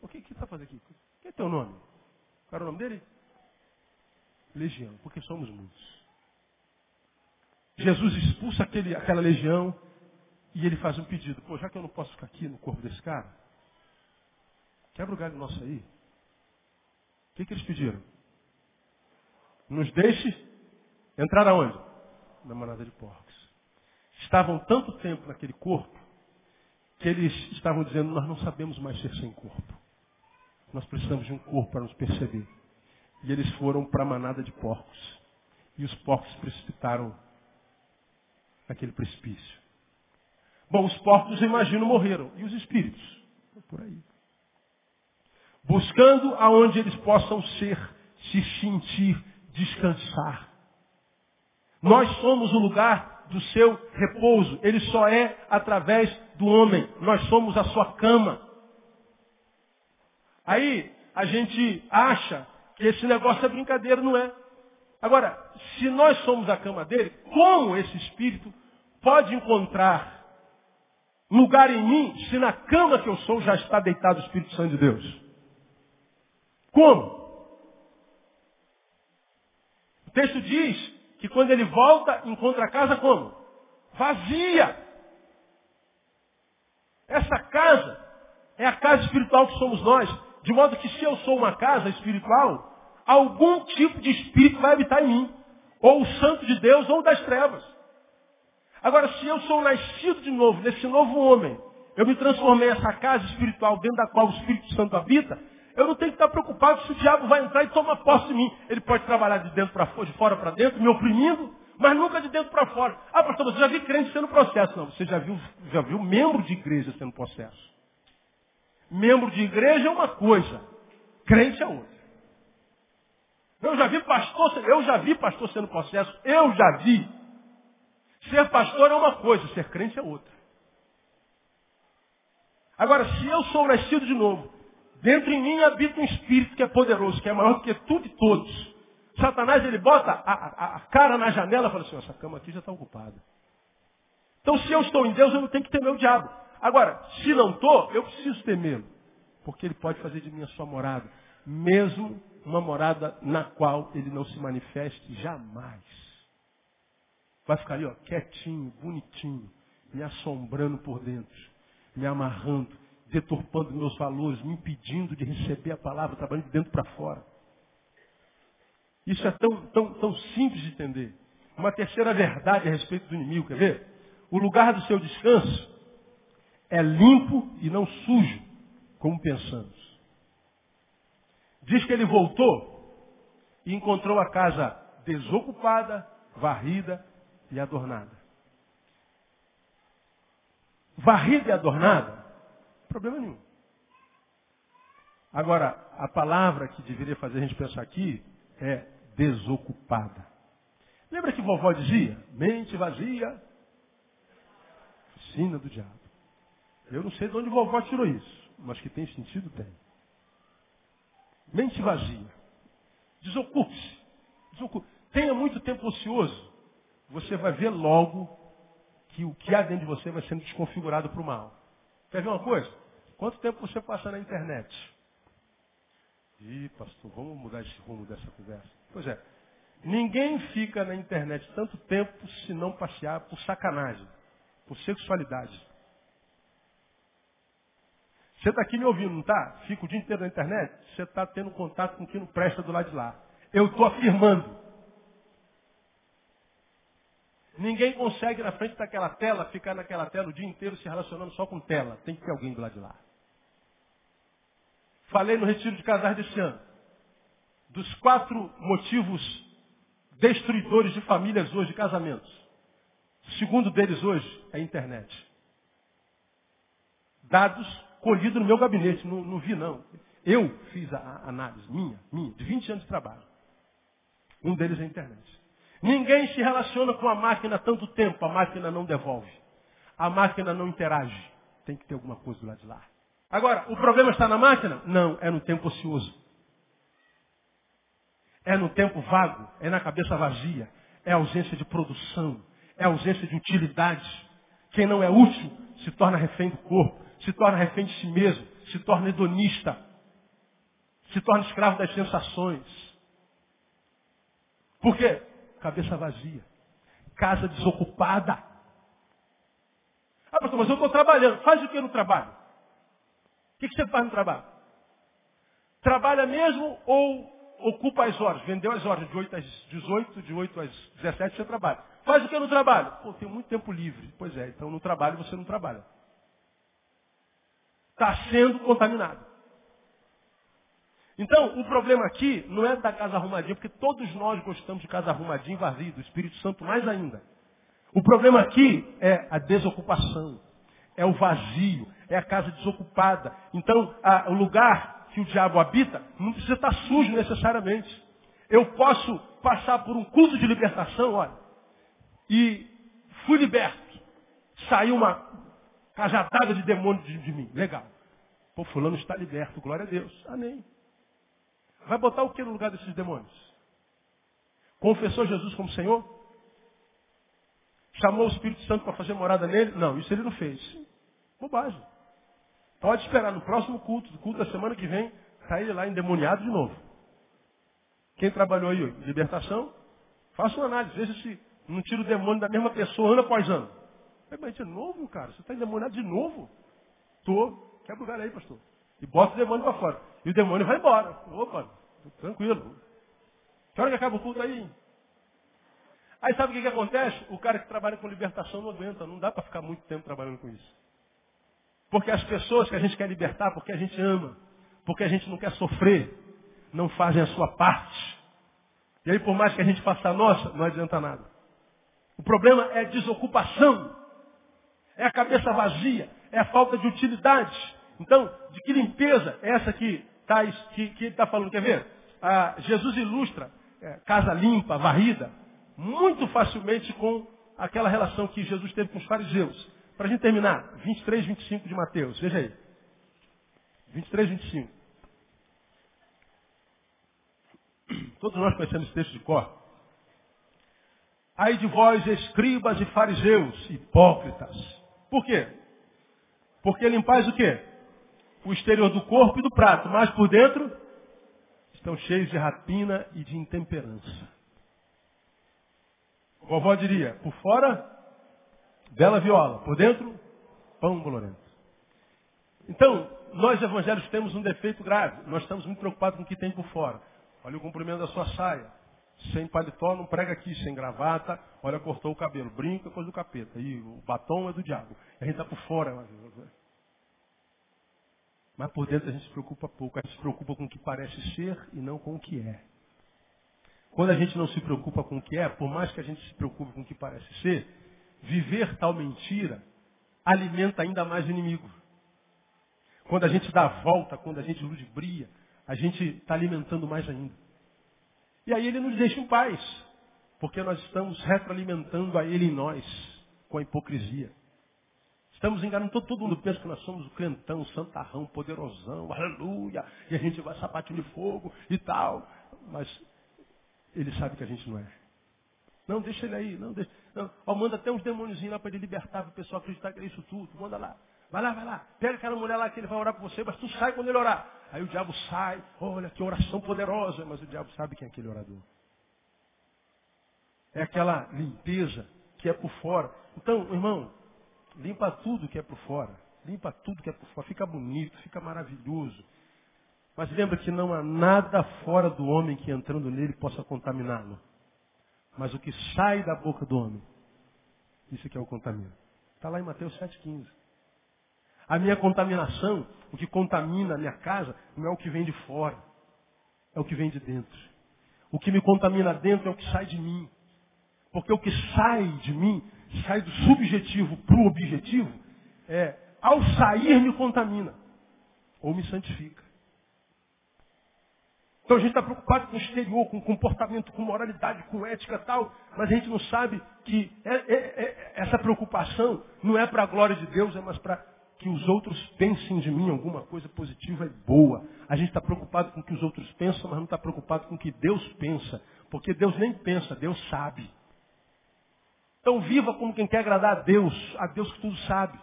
O que você está fazendo aqui? Que é teu nome? Qual era o nome dele? Legião, porque somos muitos. Jesus expulsa aquele, aquela legião E ele faz um pedido. Pô, já que eu não posso ficar aqui no corpo desse cara, quebra o galho nosso aí. O que, que eles pediram? Nos deixe entrar aonde? Na manada de porcos. Estavam tanto tempo naquele corpo que eles estavam dizendo, nós não sabemos mais ser sem corpo. Nós precisamos de um corpo para nos perceber. E eles foram para a manada de porcos. E os porcos precipitaram naquele precipício. Bom, os porcos, imagino, morreram. E os espíritos? Por aí. Buscando aonde eles possam ser, se sentir, descansar. Nós somos o lugar do seu repouso. Ele só é através do homem. Nós somos a sua cama. Aí a gente acha que esse negócio é brincadeira, não é? Agora, se nós somos a cama dele, como esse espírito pode encontrar lugar em mim se na cama que eu sou já está deitado o Espírito Santo de Deus? Como? O texto diz que quando ele volta, encontra a casa como? Vazia. Essa casa é a casa espiritual que somos nós. De modo que se eu sou uma casa espiritual, algum tipo de espírito vai habitar em mim. Ou o santo de Deus ou das trevas. Agora, se eu sou nascido de novo, nesse novo homem, eu me transformei nessa casa espiritual dentro da qual o Espírito Santo habita, eu não tenho que estar preocupado se o diabo vai entrar e tomar posse de mim. Ele pode trabalhar de dentro para fora, de fora para dentro, me oprimindo, mas nunca de dentro para fora. Ah, pastor, você já viu crente sendo processo? Não, você já viu, já viu membro de igreja sendo processo. Membro de igreja é uma coisa, crente é outra. Eu já vi pastor, eu já vi pastor sendo processo, eu já vi. Ser pastor é uma coisa, ser crente é outra. Agora, se eu sou nascido de novo, Dentro em mim habita um espírito que é poderoso, que é maior do que tudo e todos. Satanás, ele bota a, a, a cara na janela e fala assim, essa cama aqui já está ocupada. Então, se eu estou em Deus, eu não tenho que temer o diabo. Agora, se não estou, eu preciso temê-lo. Porque ele pode fazer de mim a sua morada. Mesmo uma morada na qual ele não se manifeste jamais. Vai ficar ali, ó, quietinho, bonitinho, me assombrando por dentro, me amarrando, deturpando meus valores, me impedindo de receber a palavra, trabalhando de dentro para fora. Isso é tão, tão, tão simples de entender. Uma terceira verdade a respeito do inimigo, quer ver? O lugar do seu descanso é limpo e não sujo, como pensamos. Diz que ele voltou e encontrou a casa desocupada, varrida e adornada. Varrida e adornada Problema nenhum. Agora, a palavra que deveria fazer a gente pensar aqui é desocupada. Lembra que vovó dizia? Mente vazia, oficina do diabo. Eu não sei de onde vovó tirou isso, mas que tem sentido, tem. Mente vazia. Desocupe-se. Desocupe. Tenha muito tempo ocioso. Você vai ver logo que o que há dentro de você vai sendo desconfigurado para o mal. Quer ver uma coisa? Quanto tempo você passa na internet? Ih, pastor, vamos mudar esse rumo dessa conversa. Pois é. Ninguém fica na internet tanto tempo se não passear por sacanagem, por sexualidade. Você está aqui me ouvindo, não está? Fica o dia inteiro na internet, você está tendo contato com quem não presta do lado de lá. Eu estou afirmando. Ninguém consegue na frente daquela tela ficar naquela tela o dia inteiro se relacionando só com tela. Tem que ter alguém do lado de lá. Falei no retiro de casais desse ano. Dos quatro motivos destruidores de famílias hoje, de casamentos. O segundo deles hoje é a internet. Dados colhidos no meu gabinete, não, não vi não. Eu fiz a análise, minha, minha, de 20 anos de trabalho. Um deles é a internet. Ninguém se relaciona com a máquina tanto tempo, a máquina não devolve. A máquina não interage. Tem que ter alguma coisa do lado de lá. Agora, o problema está na máquina? Não, é no tempo ocioso. É no tempo vago, é na cabeça vazia, é ausência de produção, é ausência de utilidade. Quem não é útil se torna refém do corpo, se torna refém de si mesmo, se torna hedonista, se torna escravo das sensações. Por quê? Cabeça vazia, casa desocupada. Ah, pastor, mas eu estou trabalhando. Faz o que no trabalho? O que, que você faz no trabalho? Trabalha mesmo ou ocupa as horas? Vendeu as horas de 8 às 18, de 8 às 17 você trabalha. Faz o que no trabalho? Pô, tenho muito tempo livre. Pois é, então no trabalho você não trabalha. Está sendo contaminado. Então, o problema aqui não é da casa arrumadinha, porque todos nós gostamos de casa arrumadinha e vazia, do Espírito Santo mais ainda. O problema aqui é a desocupação, é o vazio, é a casa desocupada. Então, a, o lugar que o diabo habita não precisa estar sujo necessariamente. Eu posso passar por um culto de libertação, olha, e fui liberto. Saiu uma cajadada de demônio de, de mim. Legal. Pô, fulano está liberto, glória a Deus. Amém. Vai botar o que no lugar desses demônios? Confessou Jesus como Senhor? Chamou o Espírito Santo para fazer morada nele? Não, isso ele não fez. Bobagem. Pode esperar no próximo culto, culto da semana que vem, está ele lá endemoniado de novo. Quem trabalhou aí? Libertação? Faça uma análise, veja se não tira o demônio da mesma pessoa ano após ano. Mas de novo, cara, você está endemoniado de novo? Tô. Quebra o galho aí, pastor. E bota o demônio para fora. E o demônio vai embora. Opa, tranquilo. Que hora que acaba o culto aí? Aí sabe o que, que acontece? O cara que trabalha com libertação não aguenta. Não dá para ficar muito tempo trabalhando com isso. Porque as pessoas que a gente quer libertar, porque a gente ama, porque a gente não quer sofrer, não fazem a sua parte. E aí, por mais que a gente faça a nossa, não adianta nada. O problema é desocupação. É a cabeça vazia. É a falta de utilidade. Então, de que limpeza é essa que está que, que tá falando? Quer ver? Ah, Jesus ilustra é, casa limpa, varrida, muito facilmente com aquela relação que Jesus teve com os fariseus. Para a gente terminar, 23, 25 de Mateus, veja aí. 23, 25. Todos nós conhecemos esse texto de cor. Ai de vós, escribas e fariseus, hipócritas. Por quê? Porque limpais o quê? o exterior do corpo e do prato, mas por dentro estão cheios de rapina e de intemperança. Vovó diria, por fora, bela viola, por dentro, pão bolorento. Então, nós evangélicos temos um defeito grave. Nós estamos muito preocupados com o que tem por fora. Olha o comprimento da sua saia. Sem paletó, não prega aqui. Sem gravata, olha, cortou o cabelo. Brinca, é coisa do capeta. E o batom é do diabo. A gente está por fora. Mas por dentro a gente se preocupa pouco. A gente se preocupa com o que parece ser e não com o que é. Quando a gente não se preocupa com o que é, por mais que a gente se preocupe com o que parece ser, viver tal mentira alimenta ainda mais o inimigo. Quando a gente dá a volta, quando a gente ludibria, a gente está alimentando mais ainda. E aí ele nos deixa em paz, porque nós estamos retroalimentando a ele em nós com a hipocrisia. Estamos enganando todo, todo mundo pensa que nós somos o crentão, o santarrão, poderosão, aleluia, e a gente vai sapatinho de fogo e tal. Mas ele sabe que a gente não é. Não, deixa ele aí, não, deixa. Não. Ó, manda até uns demôniozinhos lá para ele libertar, para o pessoal acreditar que é isso tudo. Manda lá. Vai lá, vai lá. Pega aquela mulher lá que ele vai orar por você, mas tu sai quando ele orar. Aí o diabo sai, olha que oração poderosa, mas o diabo sabe quem é aquele orador. É aquela limpeza que é por fora. Então, irmão, Limpa tudo que é por fora. Limpa tudo que é por fora. Fica bonito, fica maravilhoso. Mas lembra que não há nada fora do homem que entrando nele possa contaminá-lo. Mas o que sai da boca do homem, isso que é o contamina. Está lá em Mateus 7,15. A minha contaminação, o que contamina a minha casa, não é o que vem de fora, é o que vem de dentro. O que me contamina dentro é o que sai de mim. Porque o que sai de mim sai do subjetivo para o objetivo, é, ao sair me contamina ou me santifica. Então a gente está preocupado com o exterior, com comportamento, com moralidade, com ética e tal, mas a gente não sabe que é, é, é, essa preocupação não é para a glória de Deus, é mais para que os outros pensem de mim alguma coisa positiva e boa. A gente está preocupado com o que os outros pensam, mas não está preocupado com o que Deus pensa. Porque Deus nem pensa, Deus sabe. Então viva como quem quer agradar a Deus, a Deus que tudo sabe.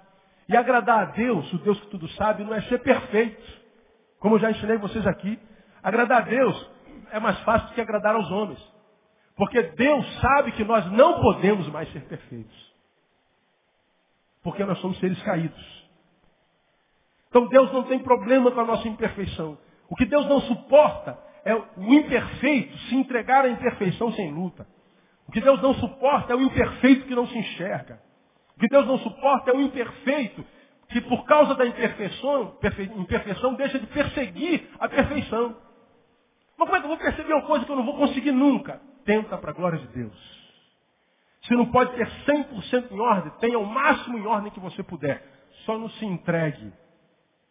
E agradar a Deus, o Deus que tudo sabe, não é ser perfeito. Como eu já ensinei vocês aqui. Agradar a Deus é mais fácil do que agradar aos homens. Porque Deus sabe que nós não podemos mais ser perfeitos. porque nós somos seres caídos. Então Deus não tem problema com a nossa imperfeição. O que Deus não suporta é o imperfeito se entregar à imperfeição sem luta. O que Deus não suporta é o imperfeito que não se enxerga. O que Deus não suporta é o imperfeito que por causa da imperfeição, imperfeição deixa de perseguir a perfeição. Mas como é que eu vou perceber uma coisa que eu não vou conseguir nunca? Tenta para a glória de Deus. Se não pode ter 100% em ordem, tenha o máximo em ordem que você puder. Só não se entregue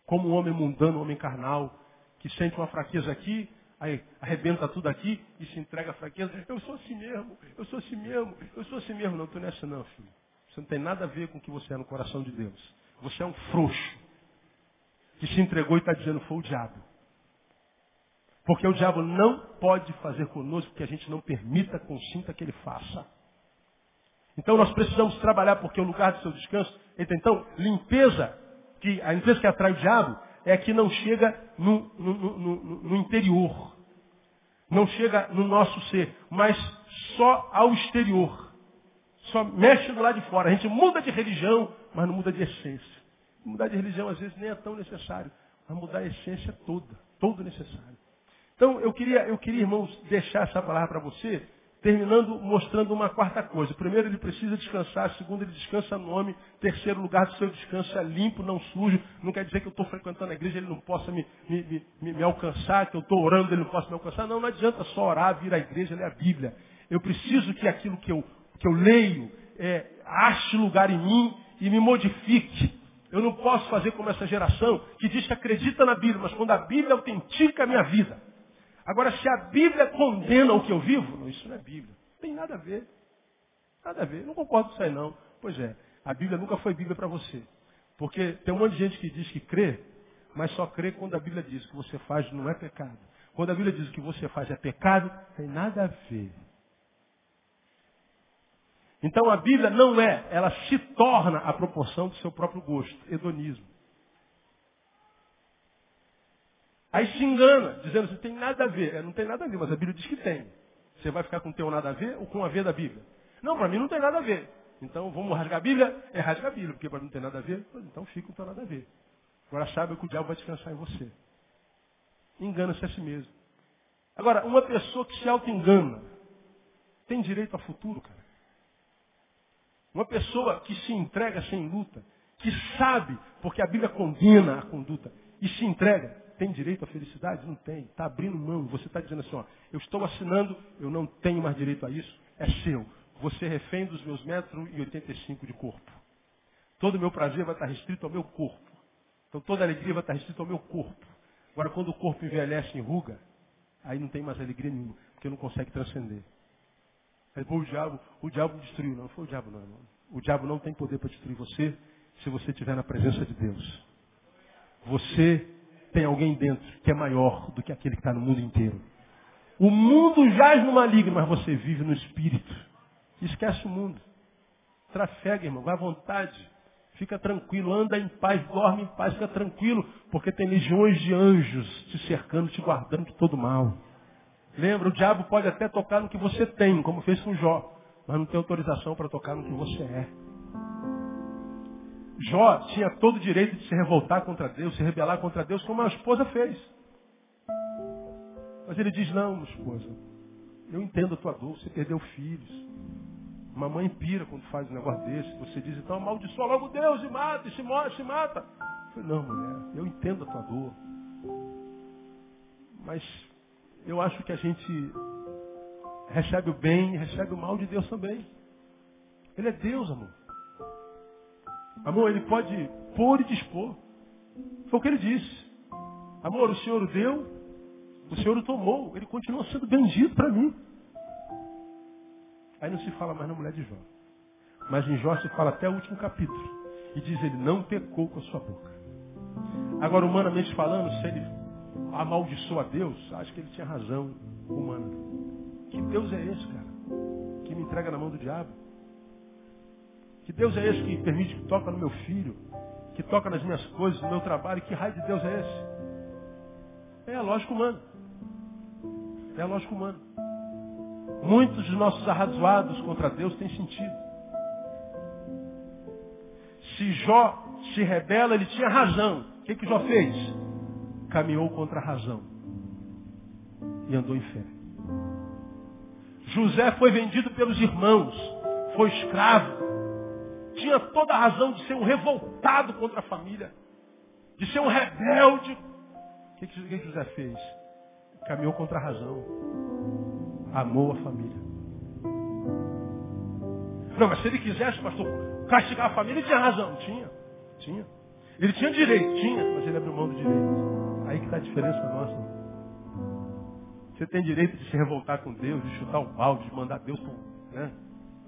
como um homem mundano, um homem carnal, que sente uma fraqueza aqui, aí arrebenta tudo aqui e se entrega à fraqueza. Eu sou assim mesmo, eu sou assim mesmo, eu sou assim mesmo. Não, tu não é assim não, filho. Você não tem nada a ver com o que você é no coração de Deus. Você é um frouxo que se entregou e está dizendo foi o diabo. Porque o diabo não pode fazer conosco que a gente não permita, consinta que ele faça. Então nós precisamos trabalhar porque o lugar do seu descanso, então, limpeza, que a limpeza que atrai o diabo é que não chega no, no, no, no interior. Não chega no nosso ser, mas só ao exterior. Só mexe do lado de fora. A gente muda de religião, mas não muda de essência. Mudar de religião às vezes nem é tão necessário, mas mudar a essência toda, todo necessário. Então eu queria, eu queria, irmãos, deixar essa palavra para você, terminando mostrando uma quarta coisa. Primeiro, ele precisa descansar. Segundo, ele descansa no homem. Terceiro lugar, do seu descanso é limpo, não sujo. Não quer dizer que eu estou frequentando a igreja, ele não possa me, me, me, me alcançar, que eu estou orando, ele não possa me alcançar. Não, não adianta só orar, vir à igreja, ler a Bíblia. Eu preciso que aquilo que eu, que eu leio é, ache lugar em mim e me modifique. Eu não posso fazer como essa geração que diz que acredita na Bíblia, mas quando a Bíblia autentica a minha vida. Agora, se a Bíblia condena o que eu vivo, não, isso não é Bíblia. Não tem nada a ver. Nada a ver. Não concordo com isso aí, não. Pois é, a Bíblia nunca foi Bíblia para você. Porque tem um monte de gente que diz que crê, mas só crê quando a Bíblia diz que o que você faz não é pecado. Quando a Bíblia diz que o que você faz é pecado, tem nada a ver. Então a Bíblia não é, ela se torna a proporção do seu próprio gosto, hedonismo. Aí se engana, dizendo assim, tem nada a ver. É, não tem nada a ver, mas a Bíblia diz que tem. Você vai ficar com o teu nada a ver ou com a ver da Bíblia? Não, para mim não tem nada a ver. Então vamos rasgar a Bíblia? É rasgar a Bíblia, porque para mim não tem nada a ver, então fica com o teu nada a ver. Agora sabe que o diabo vai descansar em você. Engana-se a si mesmo. Agora, uma pessoa que se auto-engana tem direito a futuro, cara. Uma pessoa que se entrega sem luta, que sabe, porque a Bíblia condena a conduta, e se entrega, tem direito à felicidade? Não tem. Está abrindo mão. Você está dizendo assim, ó, eu estou assinando, eu não tenho mais direito a isso, é seu. Você é refém dos meus metros e 85 de corpo. Todo o meu prazer vai estar restrito ao meu corpo. Então toda alegria vai estar restrita ao meu corpo. Agora, quando o corpo envelhece enruga, aí não tem mais alegria nenhuma, porque não consegue transcender. Aí, o diabo, o diabo destruiu. Não, foi o diabo não, irmão. O diabo não tem poder para destruir você se você estiver na presença de Deus. Você tem alguém dentro que é maior do que aquele que está no mundo inteiro. O mundo jaz no maligno, mas você vive no espírito. Esquece o mundo. Trafega, irmão, vai à vontade. Fica tranquilo, anda em paz, dorme em paz, fica tranquilo, porque tem legiões de anjos te cercando, te guardando de todo mal. Lembra, o diabo pode até tocar no que você tem, como fez com Jó, mas não tem autorização para tocar no que você é. Jó tinha todo o direito de se revoltar contra Deus, se rebelar contra Deus, como a esposa fez. Mas ele diz, não, esposa, eu entendo a tua dor, você perdeu filhos. Mamãe pira quando faz um negócio desse. Você diz, então amaldiçoa logo Deus e mata, e se morre, se mata. Eu falei, não, mulher, eu entendo a tua dor. Mas eu acho que a gente recebe o bem e recebe o mal de Deus também. Ele é Deus, amor. Amor, ele pode pôr e dispor. Foi o que ele disse. Amor, o Senhor deu, o Senhor o tomou, ele continua sendo bendito para mim. Aí não se fala mais na mulher de Jó. Mas em Jó se fala até o último capítulo. E diz ele, não pecou com a sua boca. Agora, humanamente falando, se ele amaldiçoa a Deus, acho que ele tinha razão humana. Que Deus é esse, cara? Que me entrega na mão do diabo? Que Deus é esse que permite que toca no meu filho? Que toca nas minhas coisas, no meu trabalho? Que raio de Deus é esse? É a lógica humana. É a lógica humana. Muitos de nossos arrazoados contra Deus têm sentido. Se Jó se rebela, ele tinha razão. O que, que Jó fez? Caminhou contra a razão. E andou em fé. José foi vendido pelos irmãos. Foi escravo. Tinha toda a razão de ser um revoltado contra a família. De ser um rebelde. O que, que, José fez? Caminhou contra a razão. Amou a família. Não, mas se ele quisesse, pastor, castigar a família, ele tinha razão. Tinha. Tinha. Ele tinha direito, tinha, mas ele abriu mão do direito. Aí que está a diferença nossa. Você tem direito de se revoltar com Deus, de chutar o balde, de mandar Deus né?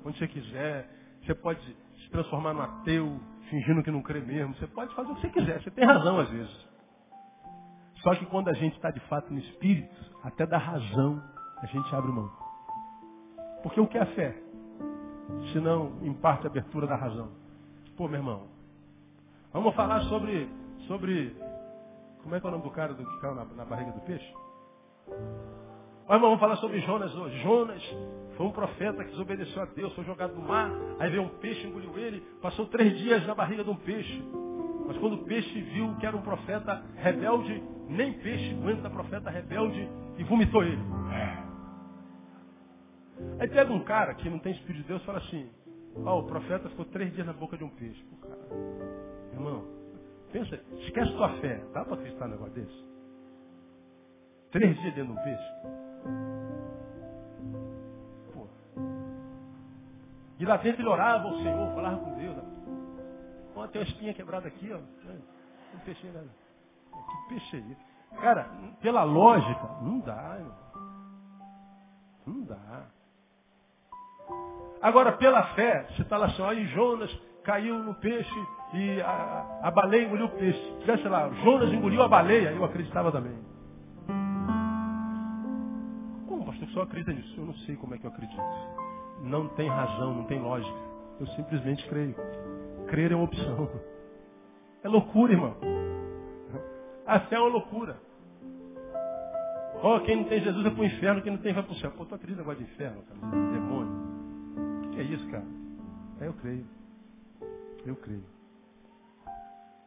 onde você quiser. Você pode se transformar no ateu, fingindo que não crê mesmo. Você pode fazer o que você quiser. Você tem razão às vezes. Só que quando a gente está de fato no espírito, até da razão, a gente abre mão. Porque o que é a fé? Se não, em parte, a abertura da razão. Pô, meu irmão, vamos falar sobre, sobre, como é que é o nome do cara do que caiu na, na barriga do peixe? Mas vamos falar sobre Jonas hoje. Jonas foi um profeta que desobedeceu a Deus, foi jogado no mar, aí veio um peixe, engoliu ele, passou três dias na barriga de um peixe. Mas quando o peixe viu que era um profeta rebelde, nem peixe aguenta profeta rebelde e vomitou ele. Aí pega um cara que não tem Espírito de Deus e fala assim, ó, oh, o profeta ficou três dias na boca de um peixe. Pô, cara, irmão, pensa, esquece tua fé. Dá para acreditar num negócio desse? Três dias dentro de um peixe? E lá dentro ele orava ao Senhor, falava com Deus. Ó, tem uma espinha quebrada aqui, ó. Um né? Que peixe é esse? Cara, pela lógica, não dá. Não dá. Agora, pela fé, você está lá assim, ó, e Jonas caiu no peixe e a, a baleia engoliu o peixe. Tivesse lá, Jonas engoliu a baleia, eu acreditava também. Como, pastor, só acredita nisso? Eu não sei como é que eu acredito. Não tem razão, não tem lógica. Eu simplesmente creio. Crer é uma opção. (laughs) É loucura, irmão. A fé é uma loucura. Oh, quem não tem Jesus é para o inferno, quem não tem vai para o céu. Pô, tu acredita agora de inferno, cara? Demônio. O que é isso, cara? É, eu creio. Eu creio.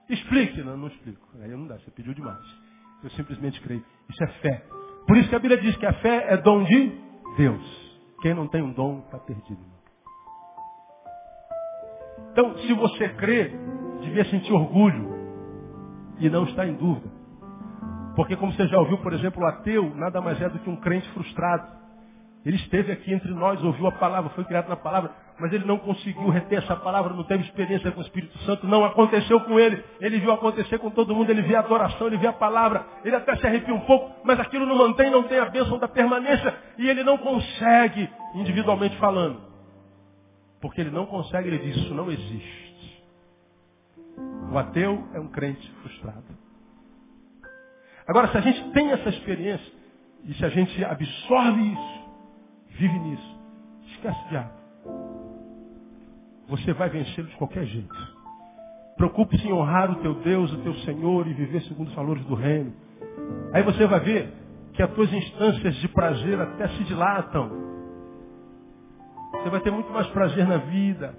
Explique. Não, não explico. Aí não dá, você pediu demais. Eu simplesmente creio. Isso é fé. Por isso que a Bíblia diz que a fé é dom de Deus. Quem não tem um dom está perdido. Então, se você crê, devia sentir orgulho e não está em dúvida. Porque como você já ouviu, por exemplo, o ateu nada mais é do que um crente frustrado. Ele esteve aqui entre nós, ouviu a palavra, foi criado na palavra, mas ele não conseguiu reter essa palavra, não teve experiência com o Espírito Santo, não aconteceu com ele. Ele viu acontecer com todo mundo, ele viu a adoração, ele viu a palavra, ele até se arrepia um pouco, mas aquilo não mantém, não tem a bênção da permanência, e ele não consegue, individualmente falando. Porque ele não consegue, ele diz, isso não existe. O ateu é um crente frustrado. Agora, se a gente tem essa experiência, e se a gente absorve isso, Vive nisso. Esquece o diabo. Você vai vencê-lo de qualquer jeito. Preocupe-se em honrar o teu Deus, o teu Senhor e viver segundo os valores do reino. Aí você vai ver que as tuas instâncias de prazer até se dilatam. Você vai ter muito mais prazer na vida.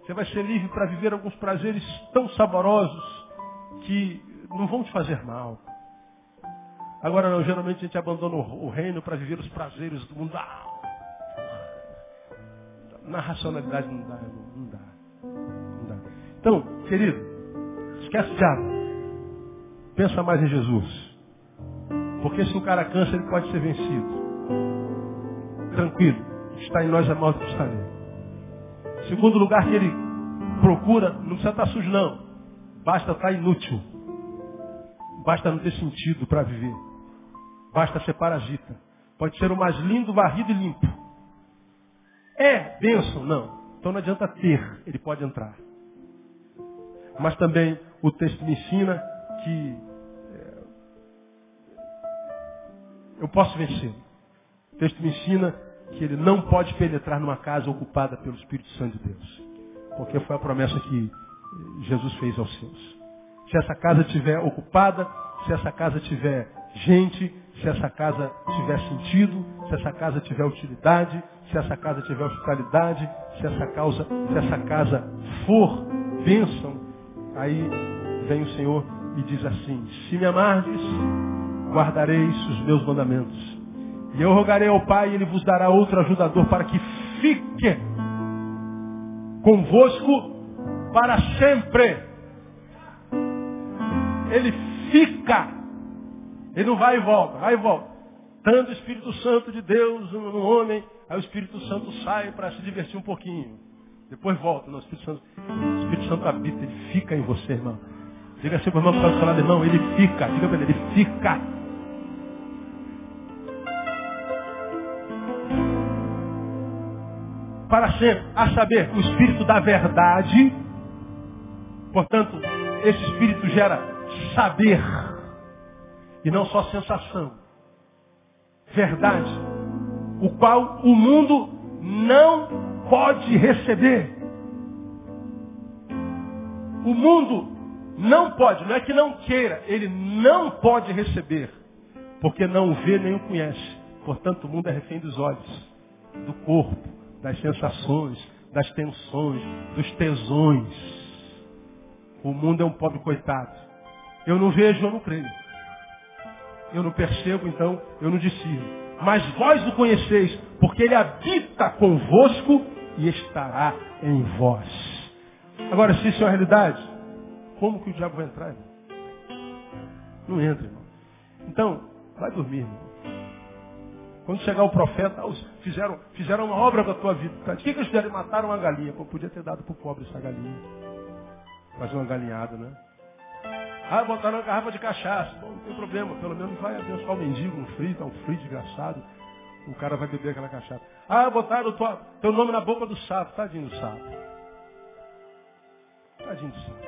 Você vai ser livre para viver alguns prazeres tão saborosos que não vão te fazer mal. Agora não, geralmente a gente abandona o reino para viver os prazeres do mundo. Na racionalidade não dá, não dá. Não dá. Então, querido, esquece o diabo. Pensa mais em Jesus. Porque se o cara cansa, ele pode ser vencido. Tranquilo. Está em nós a morte que está nele. Segundo lugar que ele procura, não precisa estar sujo não. Basta estar inútil. Basta não ter sentido para viver. Basta ser parasita. Pode ser o mais lindo, varrido e limpo. É bênção? Não. Então não adianta ter, ele pode entrar. Mas também o texto me ensina que é, eu posso vencer. O texto me ensina que ele não pode penetrar numa casa ocupada pelo Espírito Santo de Deus. Porque foi a promessa que Jesus fez aos seus. Se essa casa estiver ocupada, se essa casa tiver gente, se essa casa tiver sentido, se essa casa tiver utilidade, se essa casa tiver hospitalidade, se essa, causa, se essa casa for bênção. Aí vem o Senhor e diz assim, se me amardes, guardareis os meus mandamentos. E eu rogarei ao Pai, e Ele vos dará outro ajudador para que fique convosco para sempre. Ele fica. Ele não vai e volta, vai e volta. Tanto o Espírito Santo de Deus no homem, aí o Espírito Santo sai para se divertir um pouquinho. Depois volta. Não, o, Espírito Santo, o Espírito Santo habita, ele fica em você, irmão. Diga assim para o irmão que está do seu lado, irmão, ele fica. Diga para ele, ele fica. Para sempre, a saber, o Espírito da verdade. Portanto, esse Espírito gera saber. E não só sensação. Verdade. O qual o mundo não pode receber. O mundo não pode, não é que não queira, ele não pode receber, porque não o vê nem o conhece. Portanto, o mundo é refém dos olhos, do corpo, das sensações, das tensões, dos tesões. O mundo é um pobre coitado. Eu não vejo, eu não creio. Eu não percebo, então eu não discerno. Mas vós o conheceis, porque ele habita convosco e estará em vós. Agora, se isso é uma realidade, como que o diabo vai entrar, irmão? Não entra, irmão. Então, vai dormir, irmão. Quando chegar o profeta, fizeram, fizeram uma obra da tua vida. O que, que eles fizeram? Mataram uma galinha. Pô, podia ter dado para o pobre essa galinha. Fazer uma galinhada, né? Ah, botaram uma garrafa de cachaça. Bom, não tem problema. Pelo menos vai abençoar o mendigo, um frio, tá um frio desgraçado. O cara vai beber aquela cachaça. Ah, botaram tua, teu nome na boca do sapo. Tadinho do sapo. Tadinho do sapo.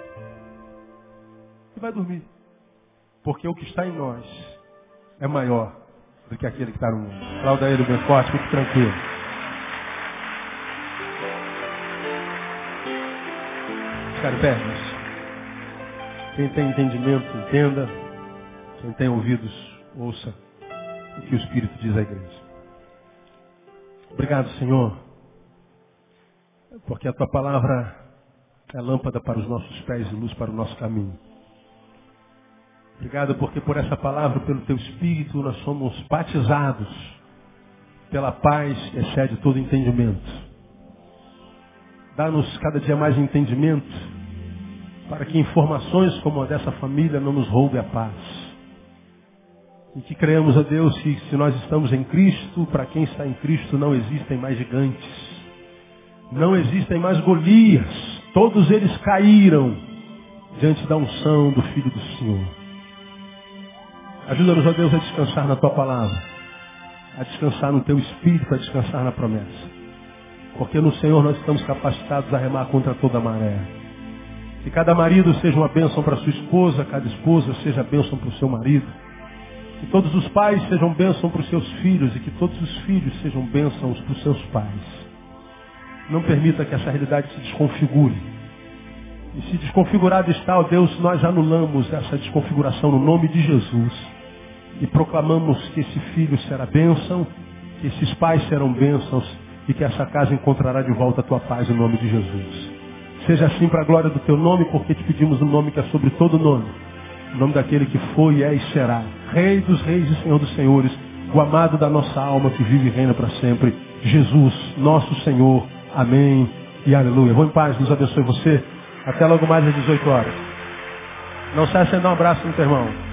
E vai dormir. Porque o que está em nós é maior do que aquele que está no mundo. Clauda ele bem forte, fique tranquilo. Ficar pernas. Quem tem entendimento, entenda. Quem tem ouvidos, ouça o que o Espírito diz à igreja. Obrigado, Senhor, porque a tua palavra é lâmpada para os nossos pés e luz para o nosso caminho. Obrigado porque por essa palavra, pelo teu Espírito, nós somos batizados pela paz que excede todo entendimento. Dá-nos cada dia mais entendimento para que informações como a dessa família não nos roube a paz. E que creamos a Deus que se nós estamos em Cristo, para quem está em Cristo não existem mais gigantes. Não existem mais Golias. Todos eles caíram diante da unção do Filho do Senhor. Ajuda-nos, a Deus, a descansar na Tua palavra. A descansar no Teu Espírito, a descansar na promessa. Porque no Senhor nós estamos capacitados a remar contra toda a maré. Que cada marido seja uma bênção para sua esposa, cada esposa seja bênção para o seu marido. Que todos os pais sejam bênçãos para os seus filhos e que todos os filhos sejam bênçãos para os seus pais. Não permita que essa realidade se desconfigure. E se desconfigurado está, ó Deus, nós anulamos essa desconfiguração no nome de Jesus. E proclamamos que esse filho será bênção, que esses pais serão bênçãos e que essa casa encontrará de volta a tua paz no nome de Jesus. Seja assim para a glória do teu nome, porque te pedimos um nome que é sobre todo nome o nome daquele que foi, é e será. Rei dos reis e Senhor dos senhores. O amado da nossa alma que vive e reina para sempre. Jesus, nosso Senhor. Amém e aleluia. Vou em paz, Deus abençoe você. Até logo mais às 18 horas. Não saia sem dar um abraço no teu irmão.